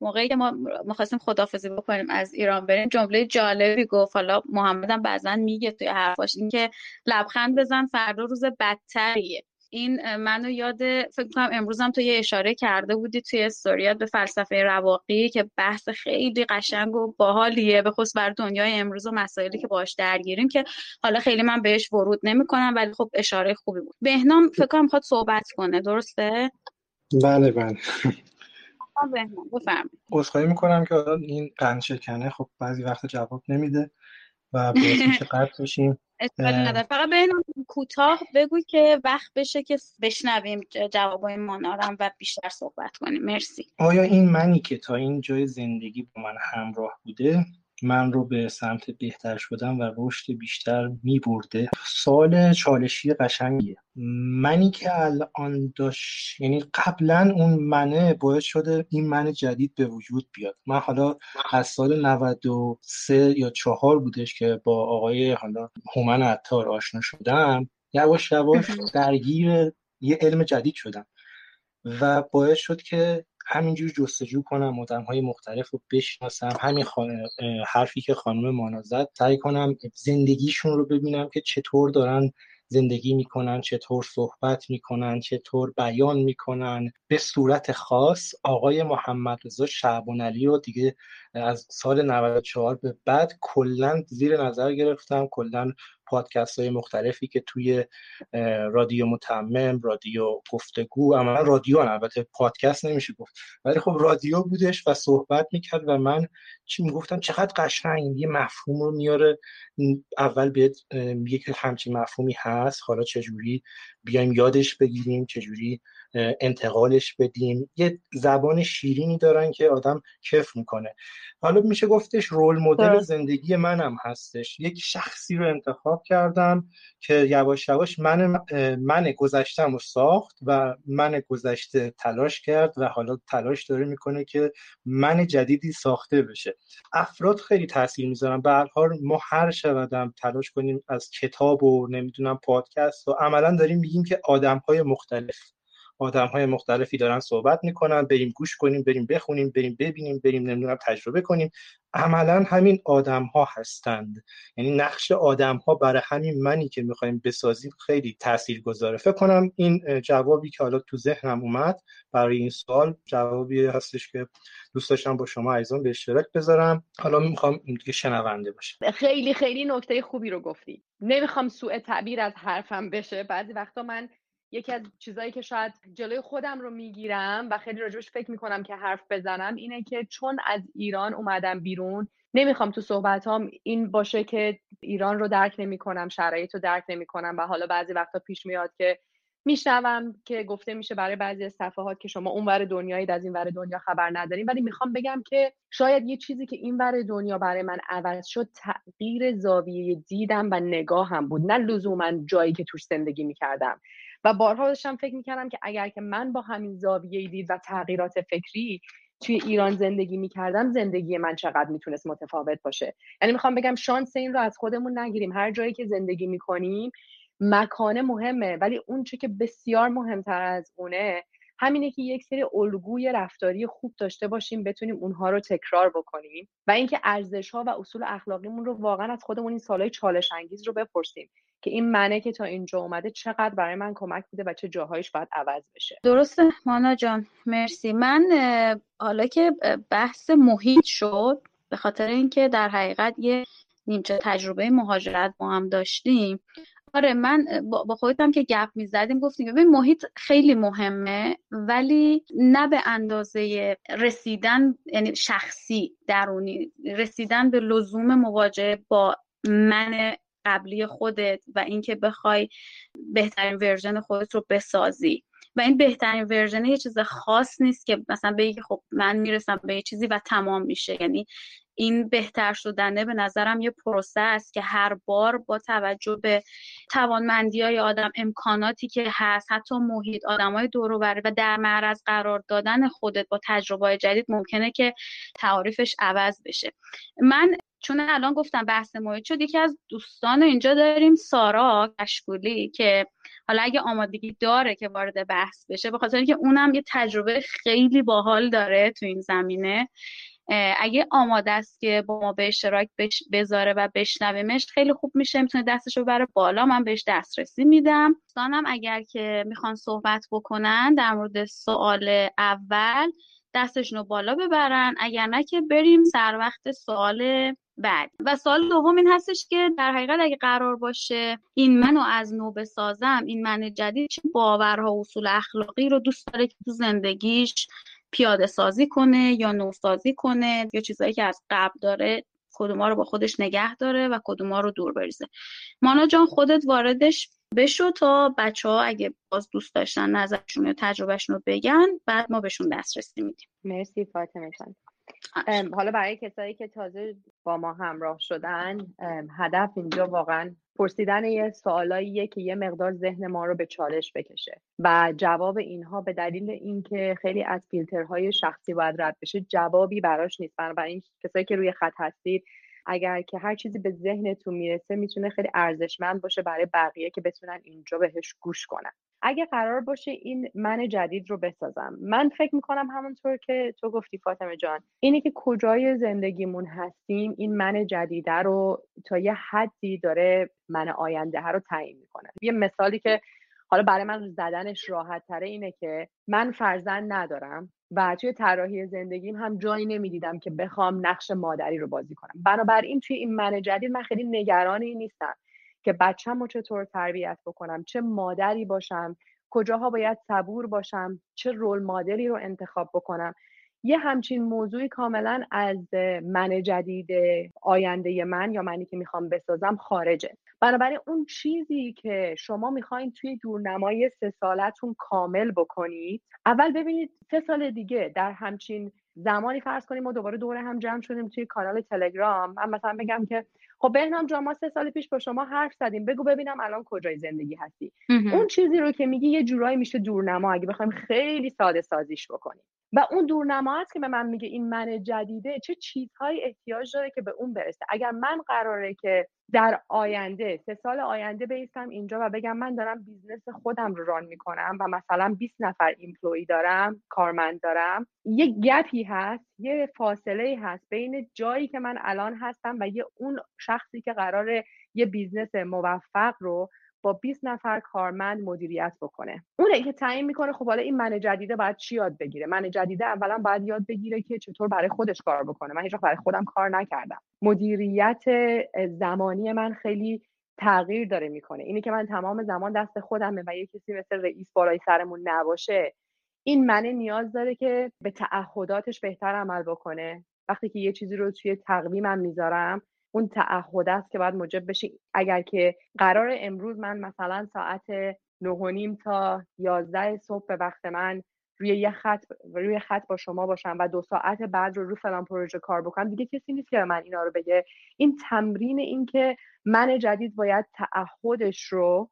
موقعی که ما می‌خواستیم خدافزی بکنیم از ایران بریم جمله جالبی گفت. حالا محمدم بعضا میگه توی حرفاش این که لبخند بزن فردا روز بدتریه. این منو یاد فکر کنم امروزم تو یه اشاره کرده بودی توی استوریات به فلسفه رواقی که بحث خیلی قشنگ و باحالیه به خصوص بر دنیای امروز و مسائلی که باش درگیریم که حالا خیلی من بهش ورود نمی‌کنم ولی خب اشاره خوبی بود. بهنام فکر کنم می‌خواد صحبت کنه درسته؟ بله بله. بفرمایید. عذرخواهی می‌کنم که این قند شکنه خب بعضی وقت جواب نمیده. و باعث میشه قطع بشیم فقط به کوتاه بگو که وقت بشه که بشنویم جوابای مانارم و بیشتر صحبت کنیم. مرسی. آیا این منی که تا این جای زندگی با من همراه بوده؟ من رو به سمت بهتر شدن و رشد بیشتر می برده سال چالشی قشنگیه. منی که الان داشت یعنی قبلا اون منه باعث شده این من جدید به وجود بیاد. من حالا از سال 93 یا چهار بودش که با آقای حالا هومن عطار آشنا شدم یواش یواش درگیر یه علم جدید شدم و باعث شد که همینجور جستجو کنم آدم های مختلف رو بشناسم. همین حرفی که خانم مانا زد سعی کنم زندگیشون رو ببینم که چطور دارن زندگی می‌کنن چطور صحبت می‌کنن چطور بیان می‌کنن. به صورت خاص آقای محمد رضا شعبان علی رو دیگه از سال 94 به بعد کلا زیر نظر گرفتم. کلا پادکست های مختلفی که توی رادیو متمم رادیو گفتگو عملا رادیو البته پادکست نمیشه گفت. ولی خب رادیو بودش و صحبت می‌کرد و من چی می‌گفتم؟ چقدر قشنگ یه مفهوم رو میاره. اول بیاد یک همچین مفهومی هست. حالا چجوری بیایم یادش بگیریم چجوری انتقالش بدیم. یه زبان شیرینی دارن که آدم کف می‌کنه. حالا میشه گفتش رول مدل زندگی منم هستش. یک شخصی رو انتخاب کردم که یواش یواش من من گذشتم رو ساخت و من گذشته تلاش کرد و حالا تلاش داره می‌کنه که من جدیدی ساخته بشه. افراد خیلی تاثیر می‌ذارن. به هر حال ما هر شودم تلاش کنیم از کتاب و نمی‌دونم پادکست و عملا داریم میگیم که آدم های مختلف. آدم های مختلفی دارن صحبت می‌کنن بریم گوش کنیم بریم بخونیم بریم ببینیم بریم نمی‌دونم تجربه کنیم. عملا همین آدم ها هستند. یعنی نقش آدم ها برای همین منی که می‌خوایم بسازیم خیلی تاثیر گذاره فکر کنم این جوابی که حالا تو ذهنم اومد برای این سوال جوابی هستش که دوست داشتم با شما عزیزان به اشتراک بذارم. حالا می‌خوام دیگه شنونده باشه خیلی خیلی نکته خوبی رو گفتی. نمی‌خوام سوء تعبیر از حرفم بشه. بعضی وقتا من یکی از چیزایی که شاید جلوی خودم رو می‌گیرم و خیلی راجبش فکر می‌کنم که حرف بزنم اینه که چون از ایران اومدم بیرون نمی‌خوام تو صحبت هم این باشه که ایران رو درک نمی‌کنم شرایط رو درک نمی‌کنم و حالا بعضی وقتا پیش میاد که میشنوم که گفته میشه برای بعضی از صفحات که شما اونور دنیایید از این ور دنیا خبر نداریم ولی می‌خوام بگم که شاید یه چیزی که این ور دنیا برای من عوض شد تغییر زاویه دیدم و نگاهم بود نه لزوما جایی که توش زندگی می‌کردم. و بارها داشتم فکر می‌کردم که اگر که من با همین زاویه دید و تغییرات فکری توی ایران زندگی می‌کردم زندگی من چقدر می‌تونست متفاوت باشه. یعنی می‌خوام بگم شانس این رو از خودمون نگیریم. هر جایی که زندگی می‌کنیم مکانه مهمه. ولی اون چه که بسیار مهمتر از اونه همینه که یک سری الگوی رفتاری خوب داشته باشیم بتونیم اونها رو تکرار بکنیم و اینکه ارزش ها و اصول اخلاقیمون رو واقعا از خودمون این سالهای چالش انگیز رو بپرسیم. که این منه که تا اینجا اومده چقدر برای من کمک بوده و چه جاهایش باید عوض بشه. درسته مانا جان. مرسی. من حالا که بحث محیط شد به خاطر اینکه در حقیقت یه نیمچه تجربه مهاجرت با هم داشتیم آره من با خودتم که گپ می‌زدیم گفتیم ببین محیط خیلی مهمه ولی نه به اندازه رسیدن یعنی شخصی درونی رسیدن به لزوم مواجهه با من قبلی خودت و اینکه بخوای بهترین version خودت رو بسازی. و این بهترین version یه چیز خاص نیست که مثلا بگی خب من می‌رسم به یه چیزی و تمام میشه. یعنی این بهتر شدنه به نظرم یه پروسه است که هر بار با توجه به توانمندی های آدم امکاناتی که هست حتی محیط آدم های دور و در معرض قرار دادن خودت با تجربه جدید ممکنه که تعاریفش عوض بشه. من چون الان گفتم بحث محیط شد یکی از دوستان اینجا داریم سارا کشکولی که حالا اگه آمادگی داره که وارد بحث بشه به خاطر اینکه اونم یه تجربه خیلی باحال داره تو این زمینه. اگه آماده است که با ما به اشتراک بذاره و بشنویمش خیلی خوب میشه می‌تونه دستش رو بالا. من بهش دسترسی میدم. دوستانم اگر که می‌خوان صحبت بکنن در مورد سوال اول دستشون رو بالا ببرن. اگر نه که بریم سر وقت سوال بعد. و سوال دوم این هستش که در حقیقت اگه قرار باشه این منو از نو بسازم این من جدید چه باورها و اصول اخلاقی رو دوست داره که تو زندگیش پیاده سازی کنه یا نوسازی کنه یا چیزایی که از قبل داره کدوما رو با خودش نگه داره و کدوما رو دور بریزه. مانا جان خودت واردش بشو تا بچه ها اگه باز دوست داشتن نظرشون یا تجربهشون رو بگن بعد ما بهشون دسترسی میدیم. مرسی فاطمه جان. حالا برای کسایی که تازه با ما همراه شدن هدف اینجا واقعا پرسیدن یه سوالاییه که یه مقدار ذهن ما رو به چالش بکشه و جواب اینها به دلیل اینکه خیلی از فیلترهای شخصی باید رد بشه جوابی براش نیست. بنابراین کسایی که روی خط هستید اگر که هر چیزی به ذهنتون می‌رسه می‌تونه خیلی ارزشمند باشه برای بقیه که بتونن اینجا بهش گوش کنن. اگه قرار باشه این من جدید رو بسازم. من فکر می‌کنم همونطور که تو گفتی فاطمه جان اینه که کجای زندگیمون هستیم این من جدیده رو تا یه حدی داره من آینده رو تعیین می‌کنه. یه مثالی که حالا برای من زدنش راحت تره اینه که من فرزند ندارم و توی طراحی زندگیم هم جایی نمی‌دیدم که بخوام نقش مادری رو بازی کنم. بنابراین توی این من جدید من خیلی نگران این نیستم. که بچم رو چطور تربیت بکنم چه مادری باشم کجاها باید صبور باشم چه رول مدلی رو انتخاب بکنم. یه همچین موضوعی کاملا از من جدید آینده من یا منی که می‌خوام بسازم خارجه. بنابراین اون چیزی که شما می‌خواین توی دورنمای سه سالتون کامل بکنید اول ببینید سه سال دیگه در همچین زمانی فرض کنیم ما دوباره دوره هم جمع شدیم توی کانال تلگرام. من مثلا بگم که خب بهنام جان ما سه سال پیش با شما حرف زدیم. بگو ببینم الان کجای زندگی هستی. اون چیزی رو که میگی یه جورایی میشه دورنما. اگه بخوایم خیلی ساده سازیش بکنیم. و اون دورنما هست که به من میگه این من جدیده چه چیزهایی احتیاج داره که به اون برسه. اگر من قراره که در آینده سه سال آینده بایستم اینجا و بگم من دارم business خودم رو run می‌کنم و مثلا 20 نفر employee دارم کارمند دارم یه gap ی هست یه فاصله هست بین جایی که من الان هستم و یه اون شخصی که قراره یه business موفق رو با 20 نفر کارمند مدیریت بکنه. اونه که تعیین می‌کنه خب حالا این من جدیده باید چی یاد بگیره؟ من جدیده اولا باید یاد بگیره که چطور برای خودش کار بکنه. من هیچ برای خودم کار نکردم. مدیریت زمانی من خیلی تغییر داره می‌کنه. اینه که من تمام زمان دست خودمه و یه کسی مثل رئیس بالای سرمون نباشه این منه نیاز داره که به تعهداتش بهتر عمل بکنه. وقتی که یه چیزی رو توی تقویمم می‌ذارم اون تعهد است که باید موجب بشه اگر که قرار امروز من مثلا ساعت نه نیم تا یازده صبح به وقت من روی یه خط روی خط با شما باشم و دو ساعت بعد رو رو فلان پروژه کار بکنم دیگه کسی نیست که من اینا رو بگه. این تمرین این که من جدید باید تعهدش رو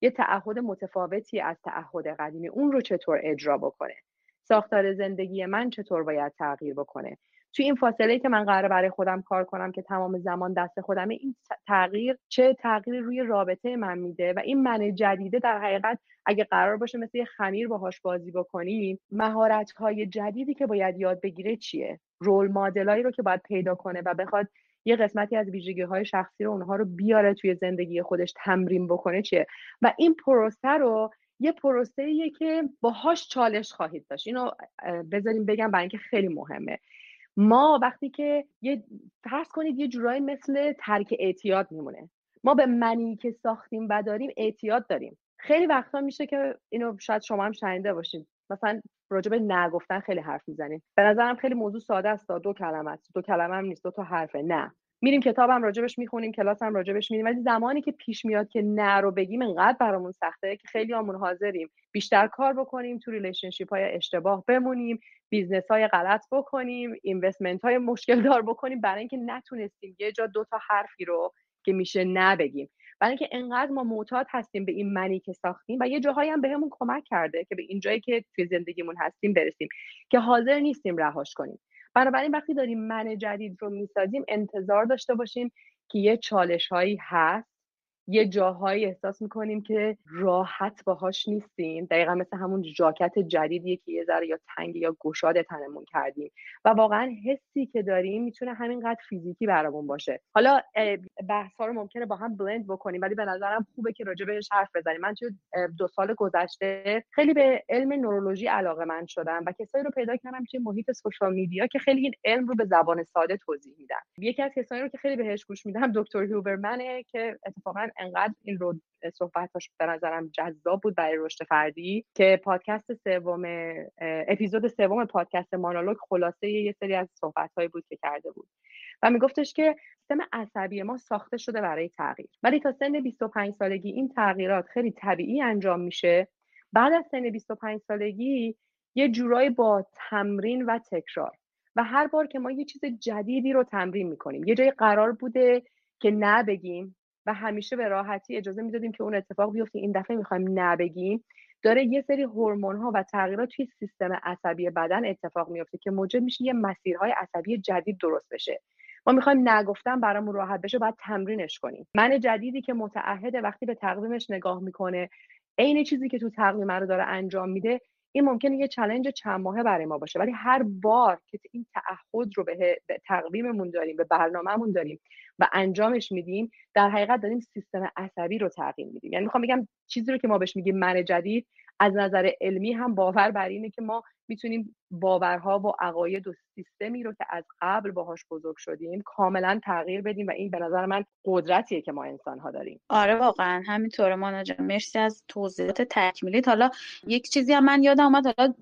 یه تعهد متفاوتی از تعهد قدیمی اون رو چطور اجرا بکنه؟ ساختار زندگی من چطور باید تغییر بکنه؟ توی این فاصله که من قرار برای خودم کار کنم که تمام زمان دست خودمه این تغییر چه تغییر روی رابطه من میده و این من جدیده در حقیقت اگه قرار باشه مثل یه خمیر باهاش بازی بکنیم مهارت های جدیدی که باید یاد بگیره چیه؟ رول مدلایی رو که باید پیدا کنه و بخواد یه قسمتی از ویژگی های شخصی رو اونها رو بیاره توی زندگی خودش تمرین بکنه چیه؟ و این پروسه رو یه پروسه که باهاش چالش خواهید داشت. اینو بذاریم بگم برای اینکه خیلی مهمه. ما وقتی که یه فرض کنید یه جورایی مثل ترک اعتیاد میمونه. ما به منی که ساختیم و داریم اعتیاد داریم. خیلی وقتا میشه که اینو شاید شما هم شنیده باشید مثلا راجع به نگفتن خیلی حرف می‌زنیم به نظرم خیلی موضوع ساده است دو کلمه است. دو کلمه هم نیست دو تا حرفه. نه. میریم کتابم راجبش می‌خونیم کلاسم راجبش میریم. ولی زمانی که پیش میاد که نه رو بگیم انقدر برامون سخته که خیلی همون حاضریم. بیشتر کار بکنیم تو relationship های اشتباه بمونیم business های غلط بکنیم investment های مشکل دار بکنیم. برای اینکه نتونستیم یه جا دو تا حرفی رو که میشه نگیم برای اینکه انقدر ما معتاد هستیم به این منی که ساختیم و یه جاهایی هم بهمون کمک کرده که به این جایی که توی زندگیمون هستیم برسیم. که حاضر نیستیم رهاش کنیم. بنابراین وقتی داریم من جدید رو می‌سازیم انتظار داشته باشیم که یه چالش هایی هست یه جاهایی احساس می‌کنیم که راحت باهاش نیستیم. دقیقا مثل همون jacket جدیدیه که یه ذره یا تنگ یا گشاد تنمون کردیم. و واقعا حسی که داریم می‌تونه همینقدر فیزیکی برامون باشه. حالا بحث ها رو ممکنه با هم بلند بکنیم ولی به نظرم خوبه که راجع بهش حرف بزنیم. من توی دو سال گذشته خیلی به علم نورولوژی علاقه من شدم و کسایی رو پیدا کردم توی محیط سوشال میدیا که خیلی این علم رو به زبان ساده توضیح میدن. یکی از کسایی رو که خیلی بهش گوش میدم دکتر هوبرمنه که اتفاقا انقدر این رو صحبتاش به نظرم جذاب بود برای رشد فردی که پادکست سوم اپیزود سوم پادکست مانولوگ خلاصه یه سری از صحبت بود که کرده بود. و میگفتش که سیستم عصبی ما ساخته شده برای تغییر. ولی تا سن 25 سالگی این تغییرات خیلی طبیعی انجام میشه. بعد از سن 25 سالگی یه جورایی با تمرین و تکرار. و هر بار که ما یه چیز جدیدی رو تمرین می‌کنیم یه جای قرار بوده که نبگیم و همیشه به راحتی اجازه می‌دادیم که اون اتفاق بیفته. این دفعه می‌خوایم نبگیم داره یه سری هورمون ها و تغییرات توی سیستم عصبی بدن اتفاق میفته که موجب میشه یه مسیرهای عصبی جدید درست بشه. ما می‌خوایم نگفتن برامون راحت بشه باید تمرینش کنیم. من جدیدی که متعهده وقتی به تقویمش نگاه می‌کنه عین چیزی که تو تقویم رو داره انجام میده این ممکنه یه چلنج چند ماهه برای ما باشه ولی هر بار که این تعهد رو به تقویممون داریم به برنامهمون داریم و انجامش میدیم در حقیقت داریم سیستم عصبی رو تغییر میدیم. یعنی می‌خوام بگم چیزی رو که ما بهش میگیم من جدید از نظر علمی هم باور بر اینه که ما می‌تونیم باورها و عقاید و سیستمی رو که از قبل باهاش بزرگ شدیم کاملا تغییر بدیم و این به نظر من قدرتیه که ما انسان ها داریم. آره واقعا. همینطوره مانا جان. مرسی از توضیحات تکمیلیت حالا یک چیزی هم من یادم اومد. حالا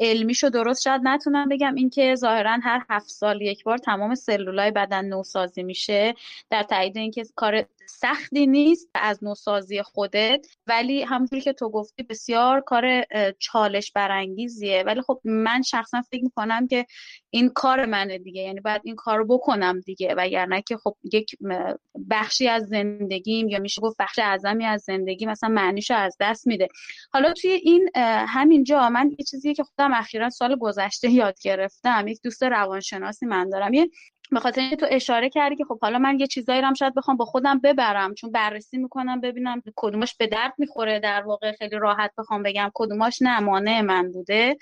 علمیشو درست شاید نتونم بگم. اینکه ظاهرا هر هفت سال یک بار تمام سلولای بدن نوسازی میشه. در تایید اینکه کار سختی نیست از نوسازی خودت ولی همونطوری که تو گفتی بسیار کار چالش برانگیزیه ولی خب من شخصا فکر می‌کنم که این کار منه دیگه یعنی باید این کار بکنم دیگه. وگرنه که خب یک بخشی از زندگیم یا میشه گفت بخش اعظمی از زندگی مثلا معنیشو از دست میده. حالا توی این همینجا من یه چیزی که خودم اخیرا سال گذشته یاد گرفتم یک دوست روانشناسی من دارم. یه به خاطر تو اشاره کردی که خب حالا من یه چیزایی رو شاید بخوام با خودم ببرم چون بررسی می‌کنم ببینم کدومش به درد می‌خوره در واقع خیلی راحت بخوام بگم کدوماش نه مانع من بوده.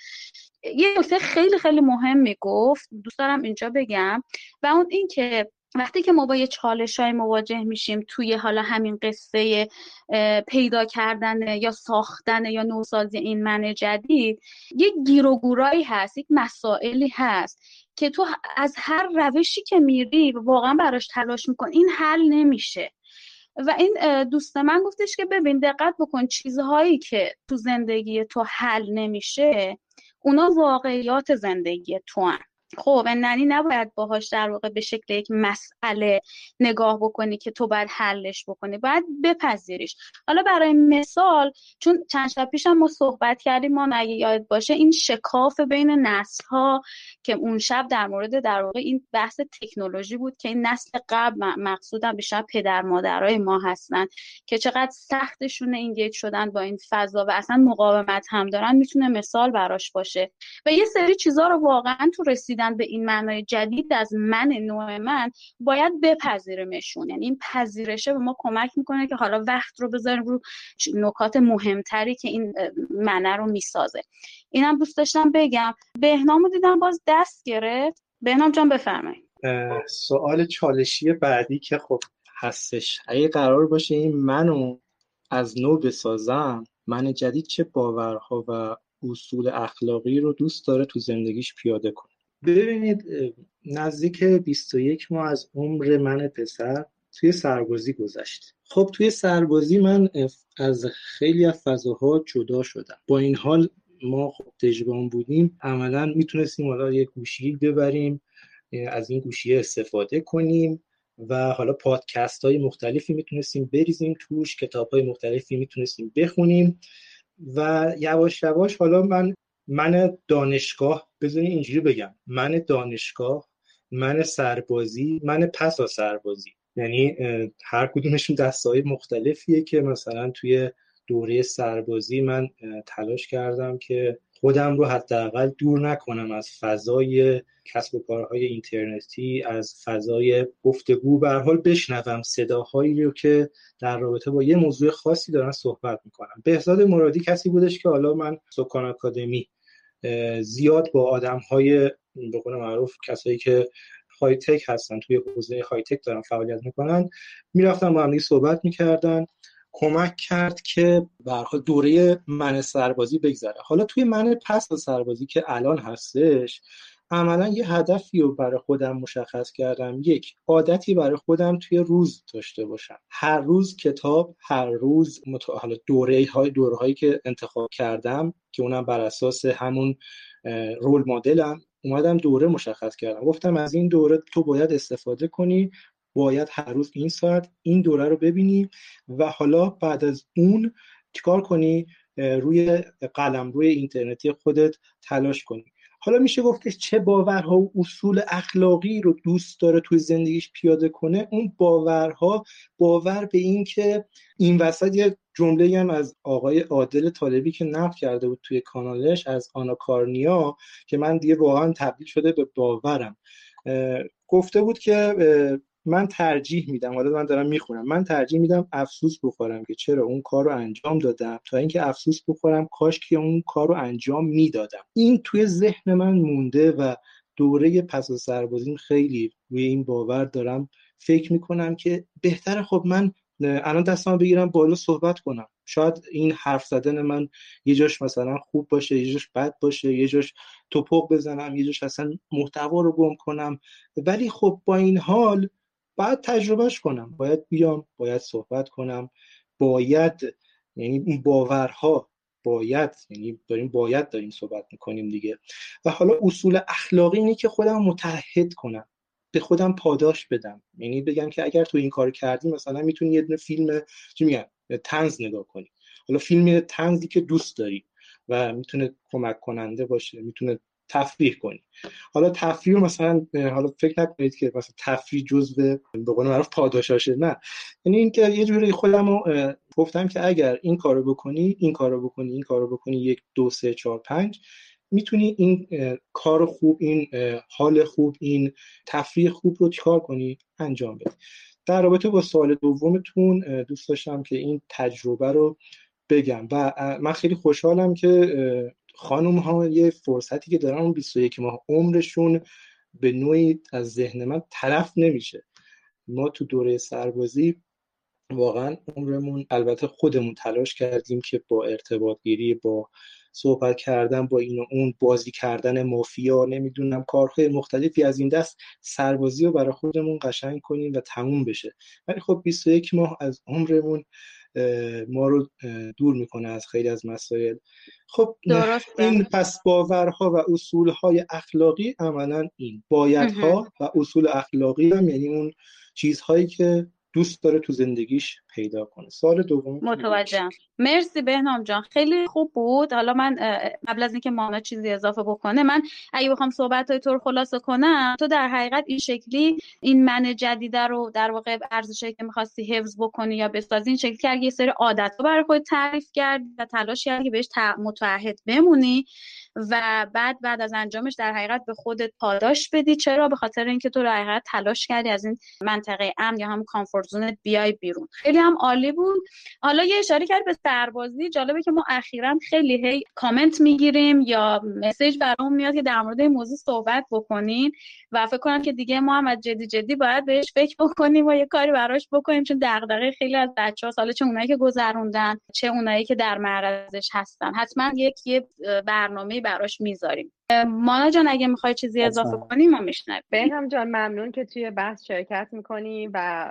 یه نکته خیلی خیلی مهم می‌گفت دوست دارم اینجا بگم و اون این که وقتی که ما با یه چالش های مواجه میشیم توی حالا همین قصه پیدا کردن یا ساختن یا نوسازی این من جدید یک گیر و گورایی هست یک مسائلی هست. که تو از هر روشی که میری واقعا براش تلاش میکن این حل نمیشه و این دوست من گفتش که ببین دقت بکن چیزهایی که تو زندگی تو حل نمیشه اونا واقعیات زندگی تو هن. خب ننی نباید باهاش در واقع به شکل یک مسئله نگاه بکنی که تو باید حلش بکنی باید بپذیریش. حالا برای مثال چون چند شب پیش هم ما صحبت کردیم ما اگه یاد باشه این شکاف بین نسل ها که اون شب در مورد در واقع این بحث تکنولوژی بود که این نسل قبل مقصودم بیشتر پدر مادرای ما هستن که چقدر سختشون اینگیج شدن با این فضا و اصلا مقاومت هم دارن می‌تونه مثال براش باشه. و یه سری چیزها رو واقعا تو رسید به این معنای جدید از من نوع من باید بپذیرمشون. یعنی این پذیرشه به ما کمک می‌کنه که حالا وقت رو بذاریم رو نکات مهمتری که این منه رو می‌سازه. اینم دوست داشتم بگم بهنامو دیدم باز دست گرفت. بهنام جان بفرمایید. سوال چالشی بعدی که خب هستش. اگه قرار باشه این منو از نو بسازم من جدید چه باورها و اصول اخلاقی رو دوست داره تو زندگیش پیاده کنه؟ ببینید نزدیک 21 ماه از عمر من پسر توی سربازی گذشت. خب توی سربازی من از خیلی از فضاها جدا شدم. با این حال ما خب دژبان بودیم. عملا می‌تونستیم حالا یک گوشی ببریم از این گوشی استفاده کنیم و حالا پادکست های مختلفی می‌تونستیم بریزیم توش کتاب های مختلفی می‌تونستیم بخونیم و یواش یواش حالا من من دانشگاه بذارین اینجوری بگم. من دانشگاه من سربازی من پسا سربازی. یعنی هر کدومشون دستای مختلفیه که مثلا توی دوره سربازی من تلاش کردم که خودم رو حداقل دور نکنم از فضای کسب و کارهای اینترنتی از فضای گفتگو. به حال بشنوم صداهایی رو که در رابطه با یه موضوع خاصی دارن صحبت می‌کنم بهزاد مرادی کسی بودش که حالا من سکان آکادمی زیاد با آدم های به معروف کسایی که های تک هستن توی حوزه های تک دارن فعالیت می‌کنن می‌رفتن با هم صحبت می‌کردن. کمک کرد که به دوره من سربازی بگذره. حالا توی من پس سربازی که الان هستش عملا یه هدفی رو برای خودم مشخص کردم. یک عادتی برای خودم توی روز داشته باشم. هر روز کتاب هر روز حالا دوره های دوره هایی که انتخاب کردم که اونم بر اساس همون رول مدلم اومدم دوره مشخص کردم. گفتم از این دوره تو باید استفاده کنی باید هر روز این ساعت این دوره رو ببینی و حالا بعد از اون چیکار کنی؟ روی قلم روی اینترنتی خودت تلاش کنی. حالا میشه گفت که چه باورها و اصول اخلاقی رو دوست داره توی زندگیش پیاده کنه اون باورها باور به این که این وسط یه جمله هم از آقای عادل طالبی که نقل کرده بود توی کانالش از آناکارنیا که من دیگه واقعا تبدیل شده به باورم. گفته بود که من ترجیح میدم حالا من دارم می‌خونم. من ترجیح میدم افسوس بخورم که چرا اون کار رو انجام دادم. تا اینکه افسوس بخورم کاش که اون کار رو انجام می‌دادم. این توی ذهن من مونده و دوره پس از سربازیم خیلی روی این باور دارم. فکر می‌کنم که بهتره خب من الان دستم بگیرم بالا صحبت کنم. شاید این حرف زدن من یه جاش مثلا خوب باشه یه جاش بد باشه یه جاش توپق بزنم یه جاش اصلا محتوا رو گم کنم. ولی خب با این حال باید تجربهش کنم. باید بیام باید صحبت کنم. باید یعنی این باورها باید یعنی داریم باید داریم صحبت می‌کنیم دیگه. و حالا اصول اخلاقی اینه که خودم متحد کنم. به خودم پاداش بدم. یعنی بگم که اگر تو این کار کردی مثلا می‌تونی یه دونه فیلم چی میگن؟ تنز نگاه کنی. حالا فیلم تنزی که دوست داری و می‌تونه کمک کننده باشه می‌تونه تفریح کنی. حالا تفریح مثلا حالا فکر نکنید که مثلا تفریح جزء به قول معروف پاداشاشه نه. یعنی اینکه یه جوری خودم گفتم که اگر این کارو بکنی این کارو بکنی این کارو بکنی یک دو سه چهار پنج می‌تونی این کار خوب این حال خوب این تفریح خوب رو چیکار کنی؟ انجام بدی. در رابطه با سوال دومتون دوست داشتم که این تجربه رو بگم و من خیلی خوشحالم که خانم ها یه فرصتی که دارن اون 21 ماه عمرشون به نوعی از ذهن من طرف نمیشه. ما تو دوره سربازی واقعا عمرمون البته خودمون تلاش کردیم که با ارتباط گیری با صحبت کردن با این و اون بازی کردن مافیا نمی‌دونم کارهای مختلفی از این دست سربازی رو برای خودمون قشنگ کنیم و تموم بشه. ولی خب 21 ماه از عمرمون ما رو دور می‌کنه از خیلی از مسائل. خب این پس باورها و اصولهای اخلاقی عملا این. بایدها و اصول اخلاقی هم یعنی اون چیزهایی که دوست داره تو زندگیش پیدا کنه. سال دوم متوجهم. مرسی بهنام جان. خیلی خوب بود. حالا من قبل از اینکه مانا چیزی اضافه بکنه من اگه بخوام صحبت های تو رو خلاصه کنم تو در حقیقت این شکلی این من جدیده رو در واقع ارزشی که می‌خواستی حفظ بکنی یا بسازی این شکلی که یه سری عادت رو برای خود تعریف کرد و تلاش کردی که بهش متعهد بمونی و بعد بعد از انجامش در حقیقت به خودت پاداش بدی. چرا؟ به خاطر اینکه تو در تلاش کردی از این منطقه امن یا هم کامفورت زونت بیای بیرون. خیلی هم عالی بود. حالا یه اشاره کرد به سربازی. جالبه که ما اخیرا خیلی هی کامنت می‌گیریم یا مسیج برامون میاد که در مورد این موضوع صحبت بکنین و فکر کنم که دیگه ما هم از جدی جدی باید بهش فکر بکنیم و یه کاری براش بکنیم. چون دغدغه خیلی از بچه ها سال چه اونایی که گذروندن چه اونایی که در معرضش هستن. حتما یک یه برنامه براش می‌ذاریم. مانا جان اگه می‌خوای چیزی اضافه کنی ما میشنویم. بهم جان ممنون که توی بحث شرکت می‌کنی و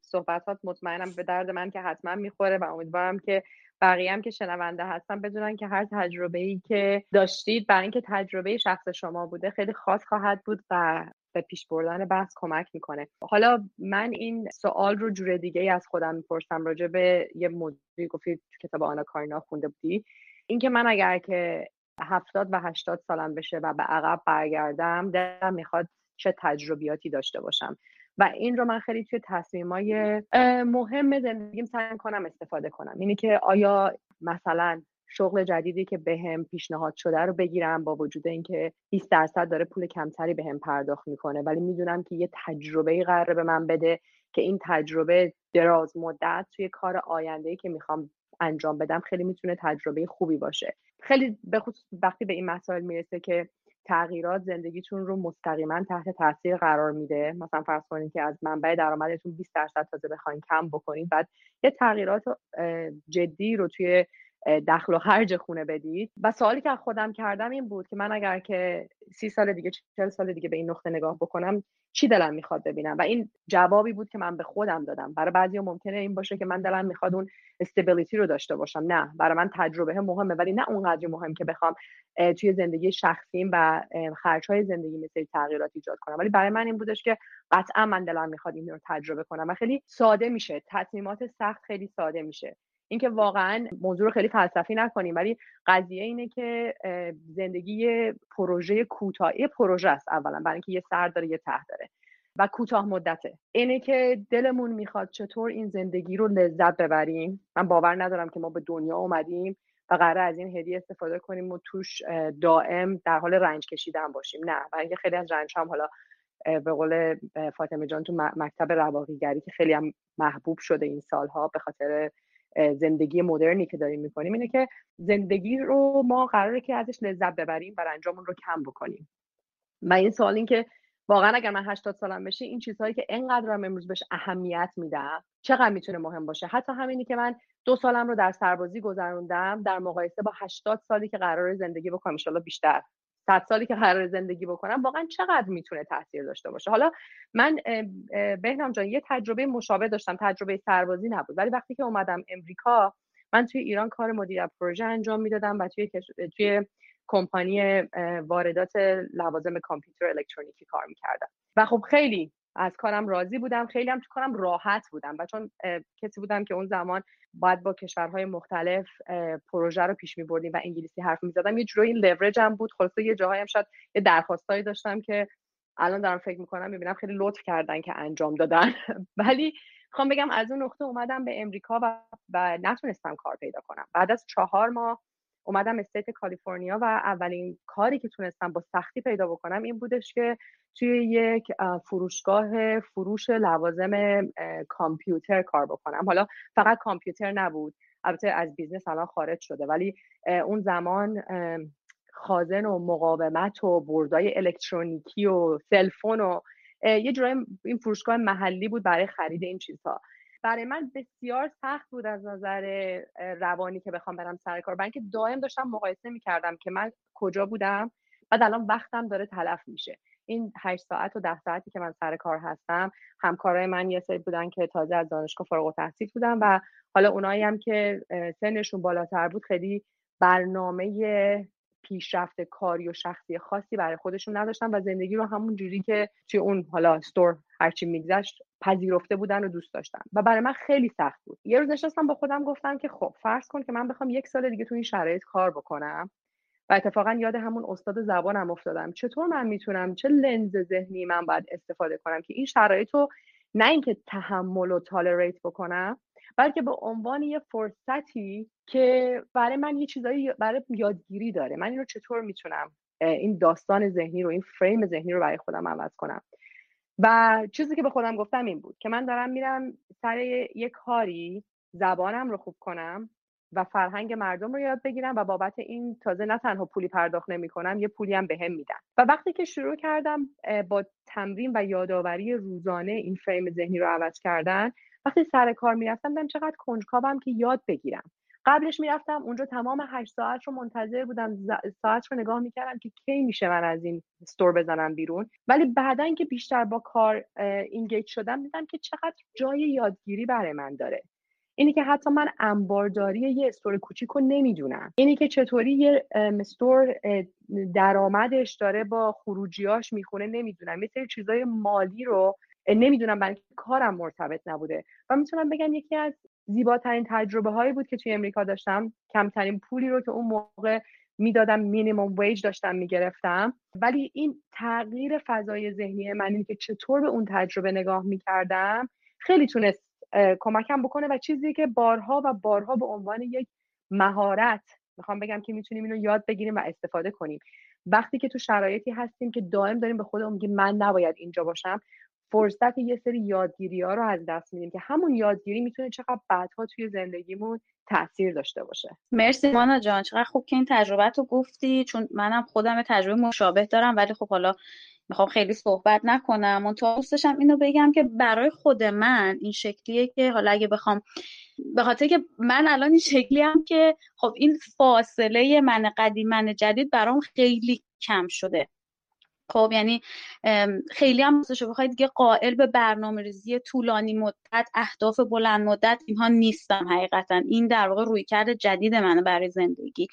صحبتات مطمئنم به درد من که حتما می‌خوره و امیدوارم که بقیه هم که شنونده هستن بدونن که هر تجربه ای که داشتید برای اینکه تجربه شخص شما بوده خیلی خاص خواهد بود و به پیش بردن بحث کمک می‌کنه. حالا من این سوال رو جور دیگه ای از خودم می‌پرسم. راجع به یه موضوعی گفتی تو کتاب آنا کارینا خونده بودی. اینکه من اگر که هفتاد و هشتاد سالم بشه و به عقب برگردم دلم می‌خواد چه تجربیاتی داشته باشم. و این رو من خیلی توی تصمیمای مهم زندگیم سعی کنم استفاده کنم. اینه که آیا مثلا شغل جدیدی که بهم به پیشنهاد شده رو بگیرم با وجود اینکه 20 درصد داره پول کمتری بهم به پرداخت می‌کنه ولی می‌دونم که یه تجربه قراره به من بده که این تجربه دراز مدت توی کار آینده که می‌خوام انجام بدم خیلی می‌تونه تجربه خوبی باشه. خیلی به خصوص وقتی به این مسائل می‌رسه که تغییرات زندگیتون رو مستقیما تحت تاثیر قرار میده مثلا فرض کنید که از منبع درآمدتون 20 درصد تازه بخواین کم بکنید بعد یه تغییرات جدی رو توی دخل و خرج خونه بدید. و سوالی که خودم کردم این بود که من اگر که سی سال دیگه چل سال دیگه به این نقطه نگاه بکنم چی دلم می‌خواد ببینم؟ و این جوابی بود که من به خودم دادم. برای بعضی ممکنه این باشه که من دلم می‌خواد اون استبیلیتی رو داشته باشم. نه برای من تجربه مهمه ولی نه اونقدر مهم که بخوام توی زندگی شخصیم و خرج های زندگی مثل تغییرات ایجاد کنم. ولی برای من این بودش که قطعا من دلم می‌خواد این رو تجربه کنم و خیلی ساده میشه. تصمیمات سخت خیلی ساده میشه. اینکه واقعا موضوع رو خیلی فلسفی نکنیم ولی قضیه اینه که زندگی پروژه کوتاهی پروژه است اولا برای اینکه یه سر داره یه ته داره و کوتاه مدته. اینه که دلمون می‌خواد چطور این زندگی رو لذت ببریم. من باور ندارم که ما به دنیا اومدیم و قرار از این هدیه استفاده کنیم و توش دائم در حال رنج کشیدن باشیم. نه برای اینکه خیلی از رنج هم حالا به قول فاطمه جان تو مکتب رواقیگری که خیلی هم محبوب شده این سالها به خاطر زندگی مدرنی که داریم می‌کنیم اینه که زندگی رو ما قراره که ازش لذت ببریم و انجامون رو کم بکنیم. و این سوال این که واقعا اگر من 80 سالم بشه این چیزهایی که انقدر امروز بهش اهمیت میدم چقدر می‌تونه مهم باشه؟ حتی همینی که من دو سالم رو در سربازی گذروندم در مقایسه با 80 سالی که قرار زندگی بکنم ان بیشتر. صد سالی که قرار زندگی بکنم واقعا چقدر می‌تونه تاثیر داشته باشه؟ حالا من بهنام جان یه تجربه مشابه داشتم تجربه سربازی نبود. ولی وقتی که اومدم امریکا من توی ایران کار مدیر پروژه انجام می‌دادم و توی توی کمپانی واردات لوازم کامپیوتر الکترونیکی کار می‌کردم. و خب خیلی از کارم راضی بودم خیلی هم تو کارم راحت بودم و چون کسی بودم که اون زمان باید با کشورهای مختلف پروژه رو پیش می بردیم و انگلیسی حرف می زدم یه جورایی لورج هم بود. خلاصه یه جاهایی هم شاید یه درخواستایی داشتم که الان دارم فکر می‌کنم می‌بینم خیلی لطف کردن که انجام دادن. ولی خوام بگم از اون نقطه اومدم به امریکا و, و نتونستم کار پیدا کنم. بعد از چهار ماه اومدم استیت کالیفرنیا و اولین کاری که تونستم با سختی پیدا بکنم این بودش که توی یک فروشگاه فروش لوازم کامپیوتر کار بکنم. حالا فقط کامپیوتر نبود البته از business الان خارج شده ولی اون زمان خازن و مقاومت و board ای الکترونیکی و سلفون و یه جورایی این فروشگاه محلی بود برای خرید این چیزها. برای من بسیار سخت بود از نظر روانی که بخوام برم سر کار. برای اینکه دائم داشتم مقایسه می‌کردم که من کجا بودم بعد الان وقتم داره تلف میشه. این هشت ساعت و ده ساعتی که من سر کار هستم همکارای من یه سری بودن که تازه از دانشگاه فارغ التحصیل بودن و حالا اونایی هم که سنشون بالاتر بود خیلی برنامه پیشرفت کاری و شخصی خاصی برای خودشون نداشتن و زندگی رو همون جوری که توی اون حالا استور هرچی میگذشت پذیرفته بودن و دوست داشتن. و برای من خیلی سخت بود. یه روز نشستم با خودم گفتم که خب فرض کن که من بخوام یک سال دیگه تو این شرایط کار بکنم و اتفاقا یاد همون استاد زبانم افتادم. چطور من می‌تونم چه لنز ذهنی من باید استفاده کنم که این شرایط رو نه اینکه تحمل و تالریت بکنم بلکه به عنوان یه فرصتی که برای من یه چیزایی برای یادگیری داره. من این رو چطور می‌تونم این داستان ذهنی رو این فریم ذهنی رو برای خودم عوض کنم؟ و چیزی که به خودم گفتم این بود که من دارم میرم سر یه کاری زبانم رو خوب کنم و فرهنگ مردم رو یاد بگیرم و بابت این تازه نه تنها پولی پرداخت نمی کنم یه پولی هم بهم میدن. و وقتی که شروع کردم با تمرین و یادآوری روزانه این فریم ذهنی رو عوض کردن وقتی سر کار می‌رفتم دیدم چقدر کنجکاوم که یاد بگیرم. قبلش می‌رفتم اونجا تمام هشت ساعت رو منتظر بودم ساعت رو نگاه می‌کردم که کی میشه من از این استور بزنم بیرون. ولی بعدا که بیشتر با کار engage شدم دیدم که چقدر جای یادگیری برای من داره. اینی که حتی من انبارداری یه store کوچیک رو نمی‌دونم. اینی که چطوری یه store درآمدش داره با خروجیاش می‌خونه نمی‌دونم. مثل چیزای مالی رو نمی‌دونم برای کارم مرتبط نبوده. و می‌تونم بگم یکی از زیباترین تجربه هایی بود که توی امریکا داشتم. کمترین پولی رو که اون موقع می‌دادم minimum wage داشتم می‌گرفتم. ولی این تغییر فضای ذهنی من این که چطور به اون تجربه نگاه می‌کردم خیلی تونست کمکم بکنه. و چیزی که بارها و بارها به عنوان یک مهارت می‌خوام بگم که می‌تونیم اینو یاد بگیریم و استفاده کنیم. وقتی که تو شرایطی هستیم که دائم داریم به خودمون میگیم من نباید اینجا باشم فرصت یه سری یادگیری ها رو از دست میدیم که همون یادگیری می‌تونه چقدر بعدها توی زندگیمون تاثیر داشته باشه. مرسی مانا جان چقدر خوب که این تجربه رو گفتی. چون منم خودم تجربه مشابه دارم ولی خب حالا می‌خوام خیلی صحبت نکنم. اون تو دوستشم اینو بگم که برای خود من این شکلیه که حالا اگه بخوام به خاطر که من الان این شکلی هم که خب این فاصله من قدیم من جدید برام خیلی کم شده. خب یعنی خیلی هم رو بخواید دیگه قائل به برنامه ریزی طولانی مدت اهداف بلند مدت اینها نیستم حقیقتا. این در واقع روی کرده جدید منه برای زندگی.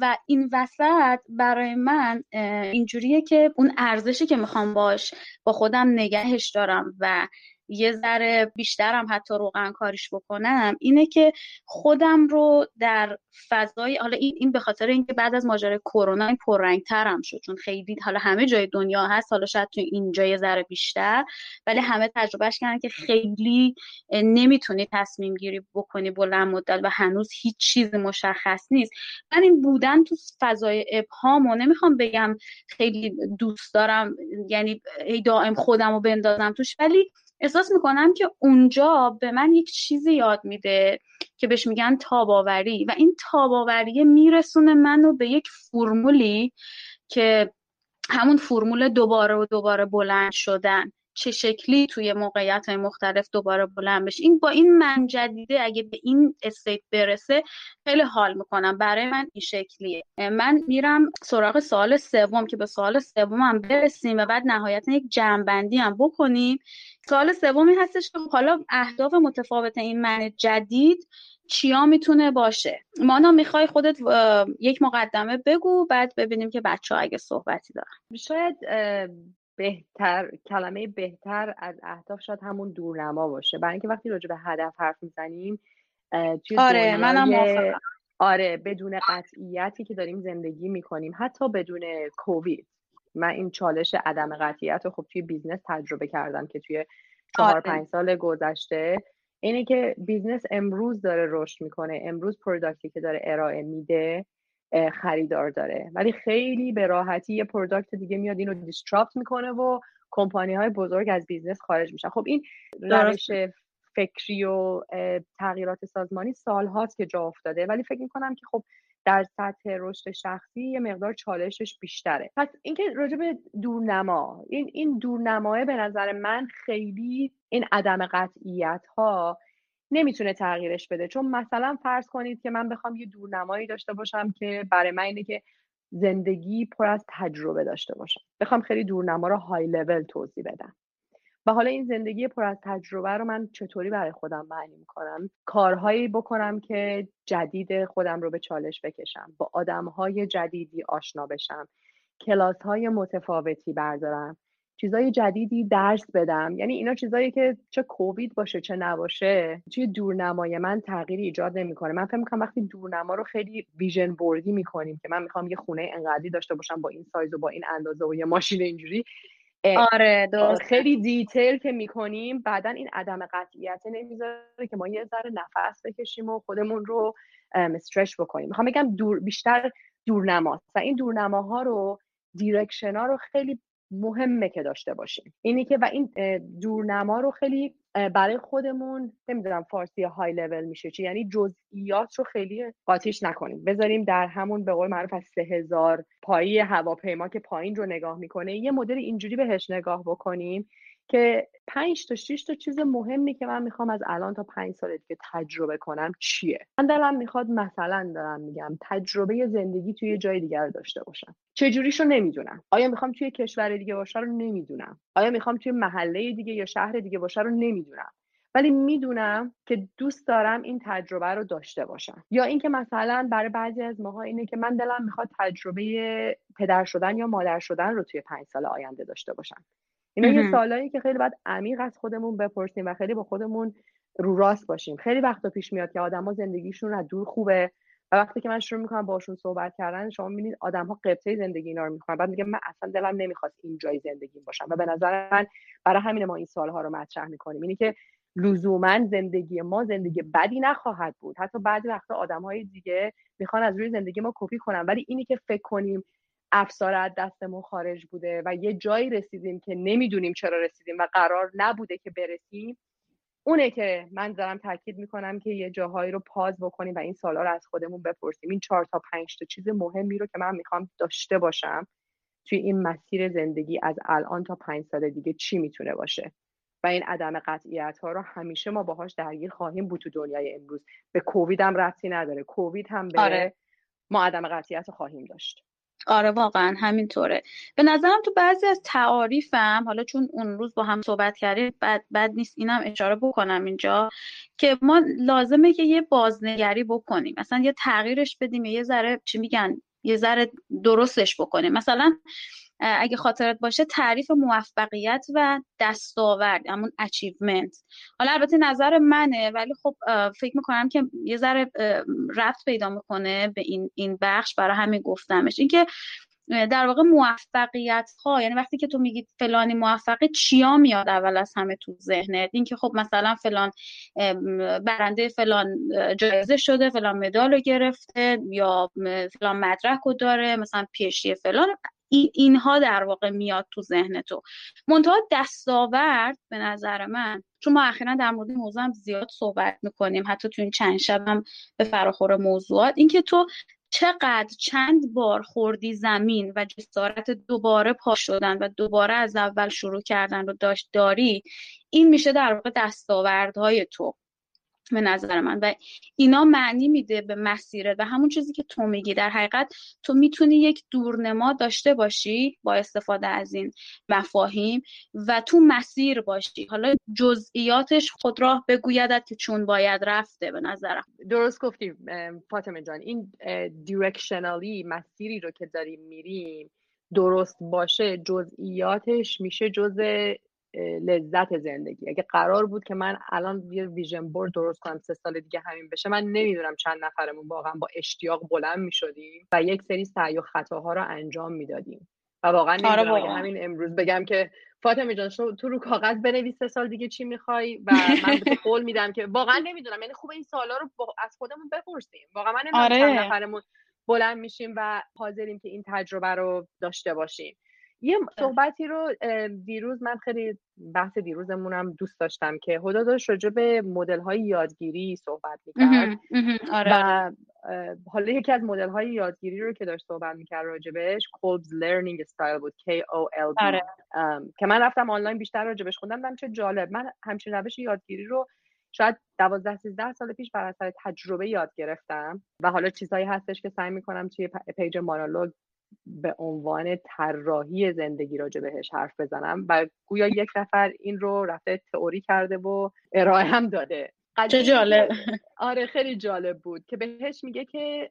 و این وسط برای من اینجوریه که اون ارزشی که می‌خوام باش با خودم نگهش دارم و یه ذره بیشترم حتی روغن کاریش بکنم اینه که خودم رو در فضای حالا این این به خاطر اینکه بعد از ماجرای کرونا این پررنگترم شد چون خیلی حالا همه جای دنیا هست حالا شاید تو اینجا یه ذره بیشتر ولی همه تجربهش کردن که خیلی نمی‌تونی تصمیم گیری بکنی بلند مدت و هنوز هیچ چیز مشخص نیست. من این بودن تو فضای ابهام و نمی‌خوام بگم خیلی دوست دارم یعنی دائم خودم رو بندازم توش ولی احساس می‌کنم که اونجا به من یک چیزی یاد میده که بهش میگن تاباوری و این تاباوری میرسونه منو به یک فرمولی که همون فرمول دوباره و دوباره بلند شدن. چه شکلی توی موقعیت های مختلف دوباره بلند بشه. این با این من جدیده اگه به این استیت برسه خیلی حال می‌کنم. برای من این شکلیه. من میرم سراغ سوال سوم که به سوال سوم هم برسیم و بعد نهایتا یک جمعبندی هم بکنیم سوال سومی هستش که حالا اهداف متفاوت این من جدید چیا می‌تونه باشه؟ مانا می‌خوای خودت یک مقدمه بگو بعد ببینیم که بچه ها اگه صحبتی دارن. شاید بهتر کلمه بهتر از اهداف شاید همون دورنما باشه. برای اینکه وقتی راجع به هدف حرف می‌زنیم آره منم آره بدون قطعیتی که داریم زندگی می‌کنیم حتی بدون کووید. من این چالش عدم قطعیت رو خب توی business تجربه کردم که توی چهار آره. پنج سال گذشته. اینه که business امروز داره رشد می‌کنه امروز product ی که داره ارائه میده خریدار داره. ولی خیلی به راحتی یه product دیگه میاد اینو disrupt می‌کنه و کمپانی های بزرگ از business خارج میشن. خب این روش فکری و تغییرات سازمانی سال هاست که جا افتاده. ولی فکر می‌کنم که خب در سطح رشد شخصی یه مقدار چالشش بیشتره. پس اینکه راجع به دورنما این این دورنماه به نظر من خیلی این عدم قطعیت ها نمی‌تونه تغییرش بده. چون مثلا فرض کنید که من بخوام یه دورنمایی داشته باشم که برای من اینه که زندگی پر از تجربه داشته باشم. بخوام خیلی دورنما رو های لول توضیح بدم. و حالا این زندگی پر از تجربه رو من چطوری برای خودم معنی می‌کنم؟ کارهایی بکنم که جدید خودم رو به چالش بکشم با آدمهای جدیدی آشنا بشم کلاس های متفاوتی بردارم چیزای جدیدی درس بدم. یعنی اینا چیزایی که چه کووید باشه چه نباشه توی دورنمای من تغییری ایجاد نمی‌کنه. من فکر می‌کنم وقتی دورنما رو خیلی ویژن بوردی می‌کنیم که من می‌خوام یه خونه انقدری داشته باشم با این سایز و با این اندازه و یه ماشین اینجوری آره درست. خیلی detail که می‌کنیم بعدا این عدم قطعیت نمی‌ذاره که ما یه ذره نفس بکشیم و خودمون رو stretch بکنیم. می‌خوام بگم دور بیشتر دورنماست و این دورنماها رو direction ها رو خیلی مهمه که داشته باشیم. اینی که و این دورنما رو خیلی برای خودمون نمی‌دونم فارسی های لول میشه چی یعنی جزئیات رو خیلی قاطیش نکنیم. بذاریم در همون به قول معروف از سه هزار پایی هواپیما که پایین رو نگاه می‌کنه یه مدل اینجوری بهش نگاه بکنیم که پنج تا شش تا چیز مهمی که من می‌خوام از الان تا پنج سال دیگه تجربه کنم چیه؟ من دلم می‌خواد مثلا دارم میگم تجربه زندگی توی جای دیگر داشته باشم. چجوریشو نمی‌دونم. آیا می‌خوام توی کشور دیگه باشه رو نمی‌دونم. آیا می‌خوام توی محله دیگه یا شهر دیگه باشه رو نمی‌دونم. ولی می‌دونم که دوست دارم این تجربه رو داشته باشم. یا اینکه مثلا برای بعضی از ماها اینه که من دلم می‌خواد تجربه پدر شدن یا مادر شدن رو توی پنج سال آینده داشته باشم. اینا یه سالایی که خیلی باید عمیق از خودمون بپرسیم و خیلی با خودمون رو راست باشیم. خیلی وقتا پیش میاد که آدما زندگیشون از دور خوبه و وقتی که من شروع می‌کنم باشون صحبت کردن شما می‌بینید آدم ها قبطه زندگی اینا رو می‌کنن بعد میگه من اصلا دلم نمی‌خواست این جای زندگی باشم و به نظر من برای همین ما این سالها رو مطرح می‌کنیم. اینی که لزوما زندگی ما زندگی بدی نخواهد بود. حتی بعضی وقتا آدم های دیگه می‌خوان از روی زندگی ما کپی کنن. ولی اینی که فکر کنیم افسار از دستمون خارج بوده و یه جایی رسیدیم که نمی‌دونیم چرا رسیدیم و قرار نبوده که برسیم. اونه که من دارم تاکید می‌کنم که یه جاهایی رو پاز بکنیم و این سالا رو از خودمون بپرسیم. این چهار تا پنج تا چیز مهمی رو که من می‌خوام داشته باشم توی این مسیر زندگی از الان تا پنج سال دیگه چی می‌تونه باشه؟ و این عدم قطعیت ها رو همیشه ما باهاش درگیر خواهیم بود تو دنیای امروز. به کووید هم ربطی نداره. کووید هم به آره. ما عدم قطعیت رو خواهیم داشت. آره واقعا همینطوره. به نظرم تو بعضی از تعاریفم حالا چون اون روز با هم صحبت کردیم بد, بد نیست اینم اشاره بکنم اینجا که ما لازمه که یه بازنگری بکنیم. مثلا یه تغییرش بدیم یه ذره چی میگن یه ذره درستش بکنیم. مثلا اگه خاطرت باشه تعریف موفقیت و دستاورد همون اچیومنت حالا البته نظر منه ولی خب فکر می‌کنم که یه ذره رفت پیدا می‌کنه به این این بخش برای همین گفتمش. اینکه در واقع موفقیت ها یعنی وقتی که تو میگی فلانی موفقه چیا میاد اول از همه تو ذهنت؟ اینکه خب مثلا فلان برنده فلان جایزه شده فلان مدال رو گرفته یا فلان مدرک رو داره مثلا پیشی فلان اینها در واقع میاد تو ذهن تو. منتها دستاورد به نظر من چون ما اخیرا در مورد موضوع هم زیاد صحبت می‌کنیم حتی تو این چند شب به فراخور موضوعات اینکه تو چقدر چند بار خوردی زمین و جسارت دوباره پا شدن و دوباره از اول شروع کردن رو داشت داری این میشه در واقع دستاوردهای تو. به نظر من. و اینا معنی میده به مسیرت و همون چیزی که تو میگی. در حقیقت تو می‌تونی یک دورنما داشته باشی با استفاده از این مفاهیم و تو مسیر باشی. حالا جزئیاتش خود راه بگویدت که چون باید رفته به نظرم. درست گفتی فاطمه جان. این دیرکشنالی مسیری رو که داریم میریم درست باشه جزئیاتش میشه جزء لذت زندگی. اگه قرار بود که من الان یه ویژن بورد درست کنم سه سال دیگه همین بشه من نمی‌دونم چند نفرمون واقعا با اشتیاق بلند می‌شدیم و یک سری سعی و خطاها رو انجام می‌دادیم. و واقعا آره نمی‌دونم اگه همین امروز بگم که فاطمه جان تو رو کاغذ بنویس سه سال دیگه چی می‌خوای و من به قول میدم که واقعا نمی‌دونم. یعنی خوب این سوالا رو از خودمون بپرسیم. واقعا من آره. چند نفرمون بلند میشیم و حاضریم که این تجربه رو داشته باشیم. یه صحبتی رو دیروز من خیلی بحث دیروزمونم دوست داشتم که هدا داشت راجع به مدل های یادگیری صحبت می‌کرد آره. و حالا یکی از مدل های یادگیری رو که داشت صحبت می‌کرد راجبش Kolb's Learning Style بود K O L B آره. که من رفتم آنلاین بیشتر راجبش خوندم دیدم چه جالب من همچین روش یادگیری رو شاید دوازده سیزده سال پیش بر اثر تجربه یاد گرفتم و حالا چیزهایی هستش که سعی می‌کنم توی پیج مانولوگ به عنوان طراحی زندگی راجع بهش حرف بزنم و گویا یک نفر این رو رفته تئوری کرده و ارائه هم داده. چه جالب. آره خیلی جالب بود که بهش میگه که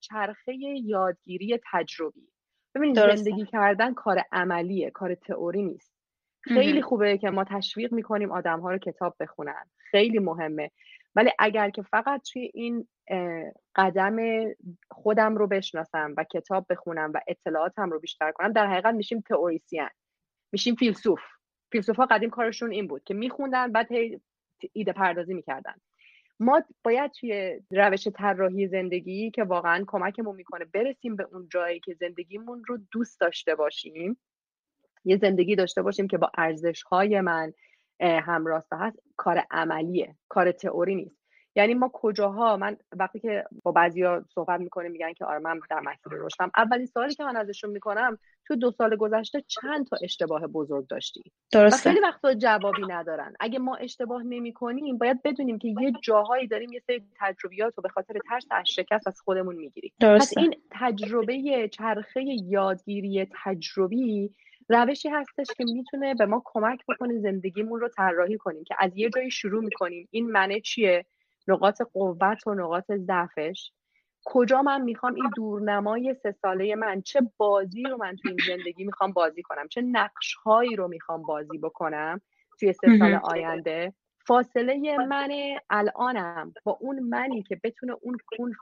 چرخه یادگیری تجربی. ببینید زندگی کردن کار عملیه کار تئوری نیست. خیلی خوبه که ما تشویق می‌کنیم آدم ها رو کتاب بخونن. خیلی مهمه. ولی اگر که فقط توی این قدم خودم رو بشناسم و کتاب بخونم و اطلاعاتم رو بیشتر کنم در حقیقت میشیم تئوریسین. میشیم فیلسوف. فیلسوف ها قدیم کارشون این بود که میخوندن بعد ایده پردازی می‌کردن. ما باید توی روش طراحی زندگی که واقعا کمکمون می‌کنه برسیم به اون جایی که زندگیمون رو دوست داشته باشیم یه زندگی داشته باشیم که با ارزش های من همراسته هست کار عملیه کار تئوری نیست. یعنی ما کجاها من وقتی که با بعضیا صحبت می‌کنیم میگن که آره من در مسیر رشدم. اولین سوالی که من ازشون می‌کنم تو دو سال گذشته چند تا اشتباه بزرگ داشتی؟ درسته. و خیلی وقتا جوابی ندارن. اگه ما اشتباه نمی‌کنیم باید بدونیم که یه جاهایی داریم یه سری تجربیات رو به خاطر ترس از شکست از خودمون می‌گیریم. پس این تجربه چرخه یادگیری تجربی روشی هستش که می‌تونه به ما کمک بکنه زندگیمون رو طراحی کنیم که از یه جایی شروع می‌کنیم. این منه چیه؟ نقاط قوت و نقاط ضعفش. کجا من می‌خوام این دورنمای سه ساله من چه بازی رو من تو این زندگی می‌خوام بازی کنم؟ چه نقش هایی رو می‌خوام بازی بکنم توی سه سال آینده؟ فاصله من الانم با اون منی که بتونه اون اون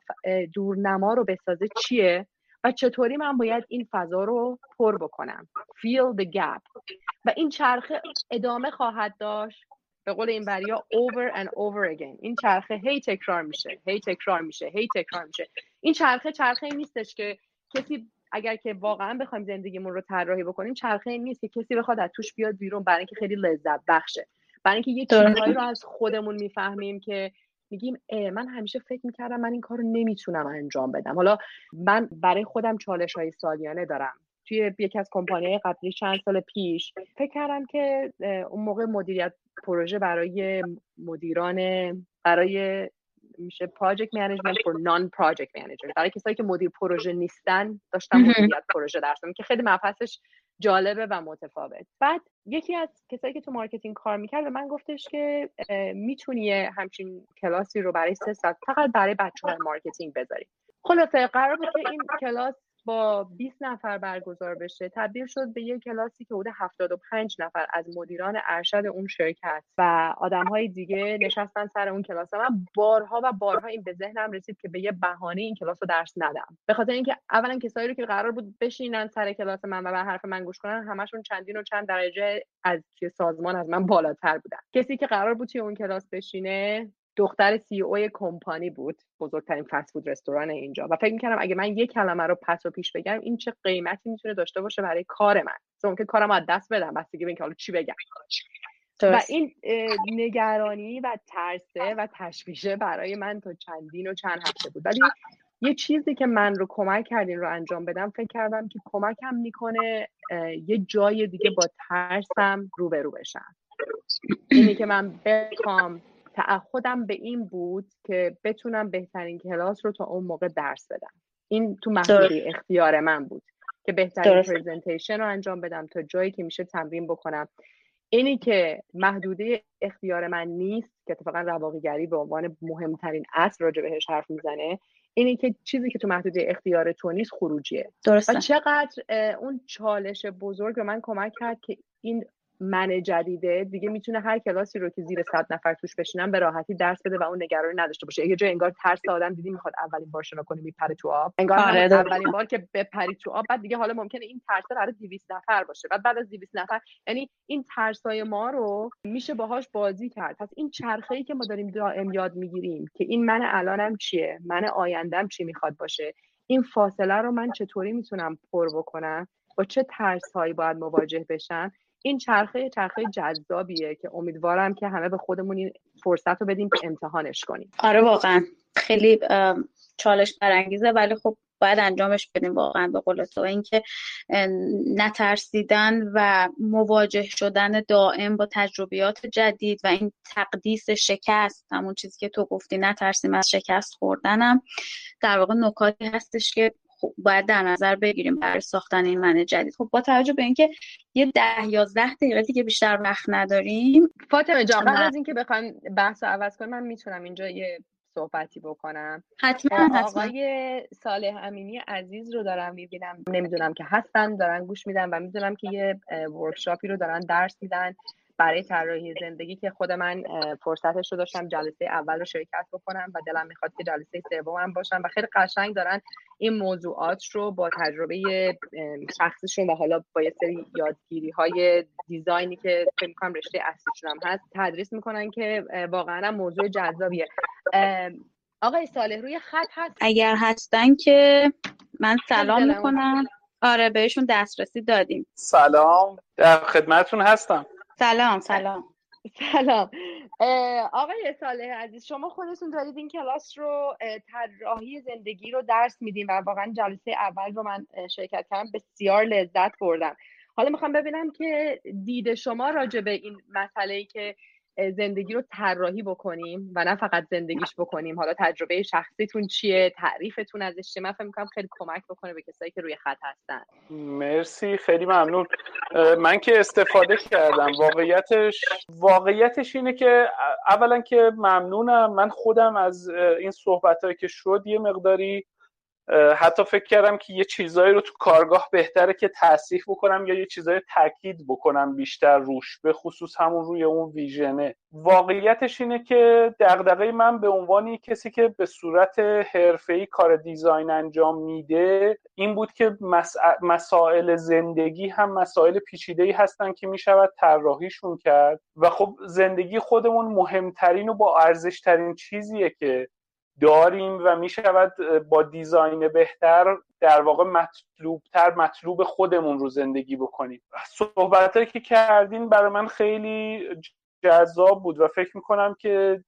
دورنما رو بسازه چیه؟ و چطوری من باید این فضا رو پر بکنم. Feel the gap. و این چرخه ادامه خواهد داشت. به قول این بریا over and over again. این چرخه هی تکرار میشه هی تکرار میشه هی تکرار میشه. این چرخه چرخه نیستش که کسی اگر که واقعا بخوایم زندگیمون رو طراحی بکنیم چرخه این نیست که کسی بخواد از توش بیاد بیرون برای اینکه خیلی لذت بخشه. برای اینکه یه چیزهایی رو از خودمون می‌فهمیم که میگیم من همیشه فکر می‌کردم من این کار رو نمی‌تونم انجام بدم. حالا من برای خودم چالش های سالیانه دارم. توی یکی از کمپانی قبلی چند سال پیش فکر کردم که اون موقع مدیریت پروژه برای مدیران برای میشه project management for non project manager برای کسایی که مدیر پروژه نیستن داشتم مدیریت پروژه درس که خیلی مبحثش جالبه و متفاوت. بعد یکی از کسایی که تو مارکتینگ کار می‌کرد به من گفتش که می‌تونی همچین کلاسی رو برای سه ساعت فقط برای بچه های مارکتینگ بذاری. خلاصه قرار بود که این کلاس با 20 نفر برگزار بشه تبدیل شد به یک کلاسی که حدود 75 نفر از مدیران ارشد اون شرکت و آدم های دیگه نشستن سر اون کلاس. من بارها و بارها این به ذهنم رسید که به یه بهانه این کلاس رو درس ندم. به خاطر اینکه اولا کسایی رو که قرار بود بشینن سر کلاس من و به حرف من گوش کنن همشون چندین و چند درجه از توی سازمان از من بالاتر بودن. کسی که قرار بود توی اون کلاس بشینه دختر سی او کمپانی بود بزرگترین فست فود رستوران اینجا. و فکر می‌کردم اگه من یک کلمه رو پس و پیش بگم این چه قیمتی می‌تونه داشته باشه برای کار من. چون که کارم از دست بدم بستگی به اینکه حالا چی بگم. و این نگرانی و ترسه و تشویشه برای من تا چندین و چند هفته بود. ولی یه چیزی که من رو کمک کردین رو انجام بدم فکر کردم که کمکم می‌کنه یه جای دیگه با ترسم روبرو بشم. اینی که من بخوام تعهدم به این بود که بتونم بهترین کلاس رو تا اون موقع درس بدم. این تو محدوده اختیار من بود که بهترین پریزنتیشن رو انجام بدم تا جایی که میشه تمرین بکنم. اینی که محدوده اختیار من نیست که اتفاقا رواقیگری به عنوان مهمترین اصل راجع بهش حرف می‌زنه اینی که چیزی که تو محدوده اختیار تو نیست خروجیه. درسته. و چقدر اون چالش بزرگ به من کمک کرد که این من جدیده دیگه می‌تونه هر کلاسی رو که زیر صد نفر توش بشینن به راحتی درس بده و اون نگرانی نداشته باشه. یه جای انگار ترس آدم دیدی می‌خواد اولین بار شنا کنه میپره تو آب. انگار آره اولین بار که بپری تو آب بعد دیگه حالا ممکنه این ترس برای 200 نفر باشه. بعد بعد از 200 نفر یعنی این ترسای ما رو میشه باهاش بازی کرد. پس این چرخه ای که ما داریم دائم یاد می‌گیریم که این من الانم چیه من آیندم چی می‌خواد باشه این فاصله رو من چطوری می‌تونم پر بکنم با چه ترس هایی باید مواجه بشن این چرخه چرخه جذابیه که امیدوارم که همه به خودمون این فرصت رو بدیم که امتحانش کنیم. آره واقعا. خیلی چالش برانگیزه ولی خب باید انجامش بدیم واقعا به قول تو. اینکه نترسیدن و مواجه شدن دائم با تجربیات جدید و این تقدیس شکست همون چیزی که تو گفتی نترسیم از شکست خوردنم در واقع نکاتی هستش که باید در نظر بگیریم برای ساختن این من جدید. خب با توجه به اینکه یه ده یازده دقیقه دیگه بیشتر وقت نداریم. فاطمه جان قبل از اینکه بخوایم بحث رو عوض کنیم من می‌تونم اینجا یه صحبتی بکنم. حتما آقای صالح امینی عزیز رو دارم می‌بینم. نمی‌دونم که هستن دارن گوش میدن و می‌دونم که یه ورکشاپی رو دارن درس میدن. برای طراحی زندگی که خود من فرصتش رو داشتم جلسه اول رو شرکت بکنم و دلم می‌خواد که جلسه سومم باشم و خیلی قشنگ دارن این موضوعات رو با تجربه شخصیشون و حالا با یه سری یادگیری های دیزاینی که فکر می‌کنم رشته اصلیشون هم هست تدریس می‌کنن که واقعا موضوع جذابیه. آقای صالح روی خط هست؟ اگر هستن که من سلام می‌کنم. آره بهشون دسترسی دادیم. سلام. در خدمتون هستم. سلام سلام. سلام. آقای صالح عزیز شما خودتون دارید این کلاس رو طراحی زندگی رو درس میدین و واقعا جلسه اول رو من شرکت کردم بسیار لذت بردم. حالا می‌خوام ببینم که دید شما راجع به این مسئله ای که زندگی رو طراحی بکنیم و نه فقط زندگیش بکنیم. حالا تجربه شخصیتون چیه؟ تعریفتون ازش چیه؟ فکر می‌کنم خیلی کمک بکنه به کسایی که روی خط هستن. مرسی خیلی ممنون. من که استفاده کردم. واقعیتش واقعیتش اینه که اولا که ممنونم. من خودم از این صحبت که شد یه مقداری حتی فکر کردم که یه چیزایی رو تو کارگاه بهتره که تصحیح بکنم یا یه چیزایی تاکید بکنم بیشتر روش به خصوص همون روی اون ویژنه. واقعیتش اینه که دغدغه من به عنوان کسی که به صورت حرفه‌ای کار دیزاین انجام میده این بود که مسائل زندگی هم مسائل پیچیده‌ای هستن که می‌شود طراحیشون کرد. و خب زندگی خودمون مهمترین و با ارزشترین چیزیه که داریم و می شود با دیزاین بهتر در واقع مطلوبتر مطلوب خودمون رو زندگی بکنیم. صحبت که کردین برای من خیلی جذاب بود و فکر می‌کنم که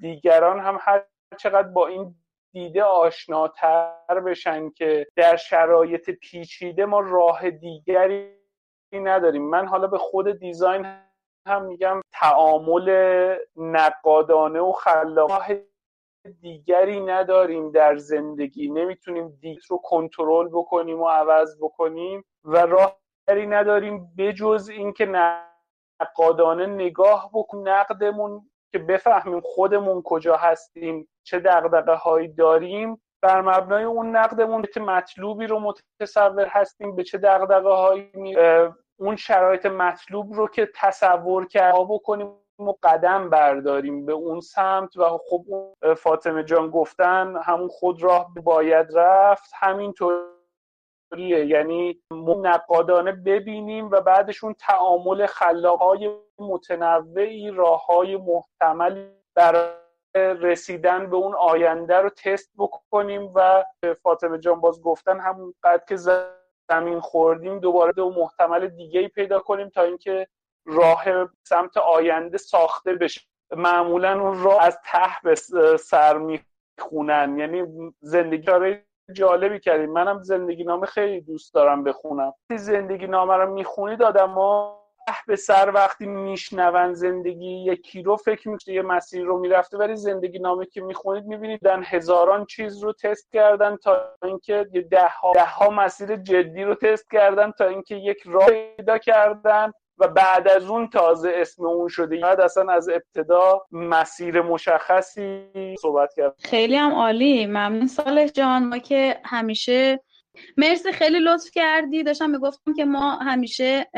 دیگران هم هر چقدر با این دیده آشناتر بشن که در شرایط پیچیده ما راه دیگری نداریم. من حالا به خود دیزاین هم میگم تعامل نقادانه و خلاق دیگری نداریم در زندگی. نمی‌تونیم دیت رو کنترل بکنیم و عوض بکنیم و راه دیگری نداریم بجز اینکه نقادانه نگاه بکنیم نقدمون که بفهمیم خودمون کجا هستیم چه دقدقه هایی داریم. بر مبنای اون نقدمون چه مطلوبی رو متصور هستیم به چه دقدقه هایی اون شرایط مطلوب رو که تصور کرده بکنیم و قدم برداریم به اون سمت و خب فاطمه جان گفتن همون خود راه باید رفت همینطوریه. یعنی نقادانه ببینیم و بعدشون تعامل خلاقای متنوعی راه های محتملی برای رسیدن به اون آینده رو تست بکنیم و فاطمه جان باز گفتن همون قد که زمین خوردیم دوباره دو محتمل دیگه ای پیدا کنیم تا اینکه راه سمت آینده ساخته بشه. معمولا اون راه از ته به سر می‌خونن. یعنی زندگی کار جالبی کردیم. منم زندگی نامه خیلی دوست دارم بخونم. زندگی نامه رو می‌خونید آدم ها به سر وقتی میشنون زندگی یکی رو فکر می‌کنه یه مسیر رو می‌رفته ولی زندگی نامه که می‌خونید می‌بینید دن هزاران چیز رو تست کردن تا اینکه ده ها, ده ها مسیر جدی رو تست کردن تا اینکه یک راه پیدا کردن. و بعد از اون تازه اسم اون شده بعد اصلا از ابتدا مسیر مشخصی صحبت کرد. خیلی هم عالی. ممنون صالح جان. ما که همیشه مرسی خیلی لطف کردی. داشتم می‌گفتم که ما همیشه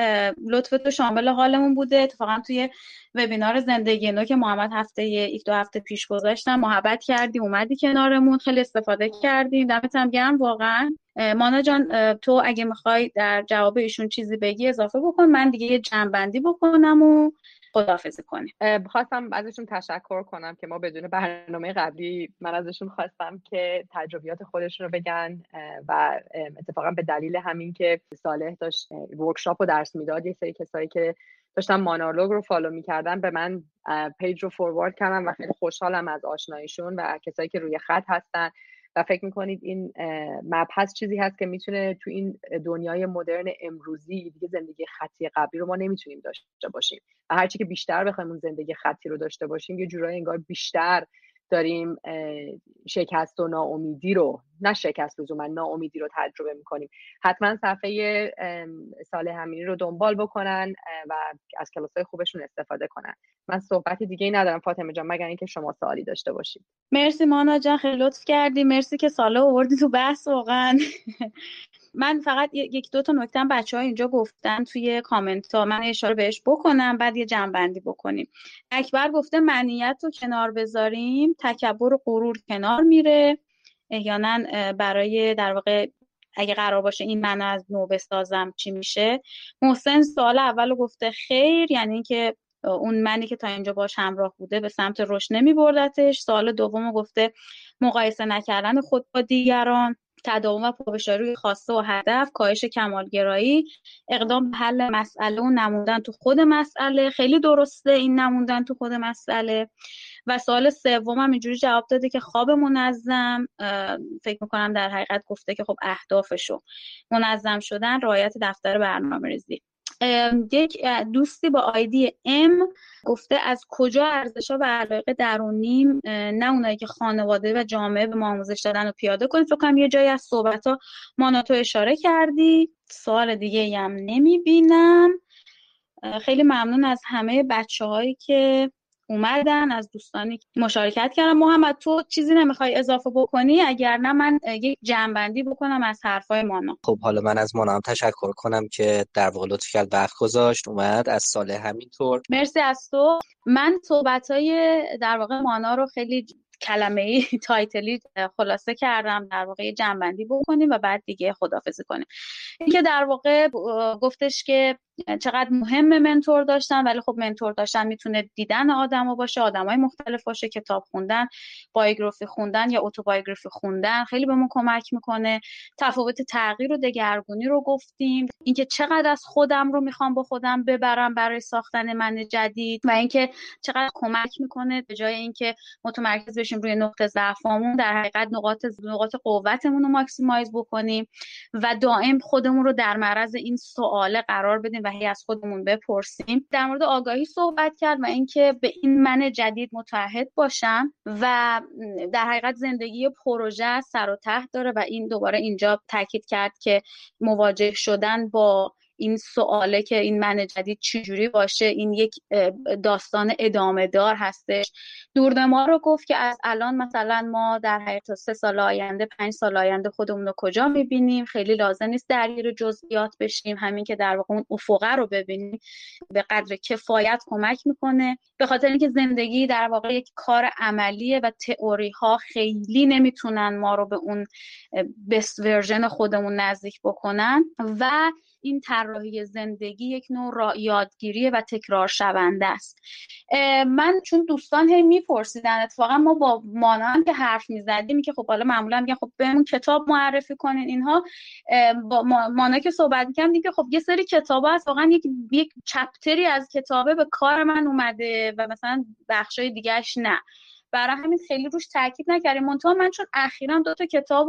لطف تو شامل حالمون بوده. اتفاقا توی وبینار زندگی نو که محمد هفته یک دو هفته پیش گذاشتم محبت کردی اومدی کنارمون خیلی استفاده کردیم. دمت هم گرم واقعا. مانا جان تو اگه می‌خوای در جواب ایشون چیزی بگی اضافه بکن. من دیگه یه جنبندی بکنم و خداحافظی کنیم خواستم ازشون تشکر کنم که ما بدون برنامه قبلی من ازشون خواستم که تجربیات خودشون رو بگن و اتفاقا به دلیل همین که صالح داشت workshop و درس می‌داد یه سری کسایی که داشتم مانالوگ رو follow می‌کردن به من page رو forward کردم و خیلی خوشحالم از آشناییشون و کسایی که روی خط هستن. و فکر می‌کنید این مبحث چیزی هست که می‌تونه تو این دنیای مدرن امروزی دیگه زندگی خطی قبلی رو ما نمی‌تونیم داشته باشیم؟ و هرچی که بیشتر بخوایم اون زندگی خطی رو داشته باشیم یه جورایی انگار بیشتر داریم شکست و ناامیدی رو نه شکست لزوما ناامیدی رو تجربه می‌کنیم. حتما صفحه سال همینی رو دنبال بکنن و از کلاس های خوبشون استفاده کنن. من صحبت دیگه ای ندارم فاطمه جان مگر اینکه شما سوالی داشته باشید. مرسی مانا جان خیلی لطف کردی. مرسی که ساله آوردی تو بحث واقعا. من فقط یک دو تا نکته بچه ها اینجا گفتن توی کامنت ها. من اشاره بهش بکنم بعد یه جنبندی بکنیم. اکبر گفته منیت رو کنار بذاریم تکبر و غرور کنار میره. احیانا برای در واقع اگه قرار باشه این من از نو بسازم چی میشه. محسن سال اول گفته خیر یعنی اینکه اون منی که تا اینجا باش همراه بوده به سمت رشد نمی بردتش سال دوم گفته مقایسه نکردن خود با دیگران. تداوم و پافشاری خواسته و هدف کاهش کمالگرایی اقدام به حل مسئله و نموندن تو خود مسئله. خیلی درسته این نموندن تو خود مسئله. و سوال سوم هم اینجوری جواب داده که خواب منظم فکر می‌کنم در حقیقت گفته که خب اهدافشو منظم شدن رعایت دفتر برنامه ریزی یک دوستی با آیدی ام گفته از کجا ارزش ها و علایق درونیم نه اونایی که خانواده و جامعه به ما آموزش دادن و پیاده کنید فکر کنم یه جایی از صحبت ها ماناتو اشاره کردی. سوال دیگه هم نمی‌بینم. خیلی ممنون از همه بچه هایی که اومدن از دوستانی که مشارکت کردن. محمد تو چیزی نمی‌خوای اضافه بکنی؟ اگر نه من یک جنبندی بکنم از حرفای مانا. خب حالا من از مانا هم تشکر کنم که در واقع لطف کرد وقت گذاشت اومد. از سال همینطور. مرسی از تو. من صحبت های در واقع مانا رو خیلی کلمه ای تایتلی خلاصه کردم. در واقع جنبندی بکنیم و بعد دیگه خدافزی کنیم. اینکه در واقع گفتش که چقدر مهم منتور داشتن ولی خب منتور داشتن می‌تونه دیدن آدما باشه آدمای مختلف باشه کتاب خوندن بایوگرافی خوندن یا اتوبایوگرافی خوندن خیلی به ما کمک می‌کنه. تفاوت تغییر و دگرگونی رو گفتیم. اینکه چقدر از خودم رو می‌خوام با خودم ببرم برای ساختن من جدید و اینکه چقدر کمک می‌کنه به جای اینکه متمرکز بشیم روی نقطه ضعفامون در حقیقت نقاط نقاط قوتمون رو ماکسیمایز بکنیم و دائم خودمون رو در معرض این سواله قرار بدیم. و هی از خودمون بپرسیم. در مورد آگاهی صحبت کرد و اینکه به این من جدید متحد باشم و در حقیقت زندگی پروژه سر و ته داره و این دوباره اینجا تاکید کرد که مواجه شدن با این سواله که این من جدید چجوری باشه این یک داستان ادامه دار هستش. ما رو گفت که از الان مثلا ما در حقیقت سه سال آینده پنج سال آینده خودمون رو کجا می‌بینیم؟ خیلی لازم نیست درگیر جزئیات بشیم. همین که در واقع اون افقه رو ببینیم. به قدر کفایت کمک می‌کنه. به خاطر اینکه زندگی در واقع یک کار عملیه و تئوری ها خیلی نمی‌تونن ما رو به اون بست ورژن خودمون نزدیک بکنن و این طراحی زندگی یک نوع یادگیریه و تکرار شونده است. من چون دوستان هی میپرسیدن. اتفاقا ما با مانا هم که حرف می‌زدیم که خب حالا معمولا میگن خب بهمون کتاب معرفی کنین اینها با مانا که صحبت می‌کنم دیگه خب یه سری کتاب هست واقعا یک یک چپتری از کتابه به کار من اومده و مثلا بخشای دیگهش نه. برای همین خیلی روش تاکید نکردیم. منتها من چون اخیرا دو تا کتاب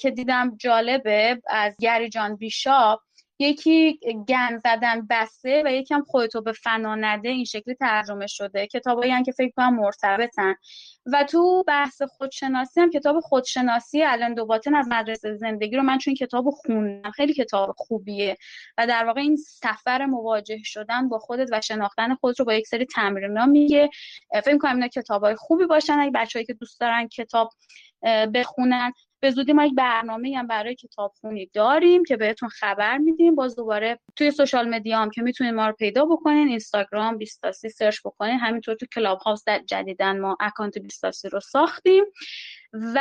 که دیدم جالبه از گری جان بیشاپ یکی گن زدن بسته و یکی هم خودتو به فنا نده این شکلی ترجمه شده. کتابایی که فکر کنم مرتبطن. و تو بحث خودشناسی هم کتاب خودشناسی الان دوباتن از مدرسه زندگی رو من چون کتاب خوندم. خیلی کتاب خوبیه. و در واقع این سفر مواجه شدن با خودت و شناختن خودت رو با یک سری تمرینا میگه. فکر کنم اینا کتابای خوبی باشن. اگه بچه‌ای که دوست دارن کتاب بخونن به زودی ما یک برنامه هم برای کتابخونی داریم که بهتون خبر میدیم. باز دوباره توی social media هم که می‌تونید ما رو پیدا بکنین. اینستاگرام بیستاسی search بکنین. همینطور تو کلاب هاوس جدیداً ما account بیستاسی رو ساختیم. و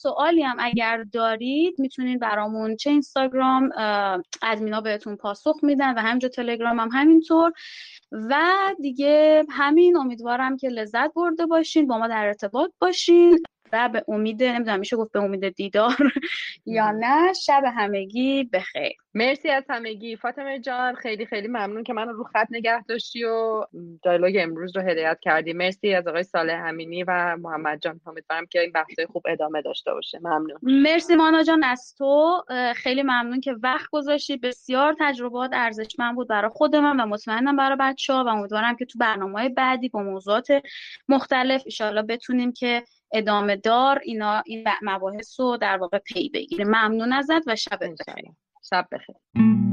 سوالی هم اگر دارید می‌تونید برامون چه اینستاگرام که ادمینا بهتون پاسخ میدن و همینجا تلگرام هم همینطور. و دیگه همین امیدوارم که لذت برده باشین با ما در ارتباط باشین. و به امید نمی‌دونم میشه گفت به امید دیدار یا نه شب همگی بخیر. مرسی از همگی. فاطمه جان خیلی خیلی ممنون که منو رو خط نگه داشتی و دیالوگ امروز رو هدایت کردی. مرسی از آقای ساله همینی و محمد جان. امیدوارم که این بحث خوب ادامه داشته باشه. ممنون. مرسی مانا جان از تو. خیلی ممنون که وقت گذاشتی. بسیار تجربات ارزشمند بود برای خود من و مطمئنم برای بچه ها و امیدوارم که تو برنامه بعدی با موضوعات مختلف ایشالا بتونیم که ادامه دار اینا این مباحث رو در واقع پی بگیره. ممنون ازت و شب بخیر. شب بخیر.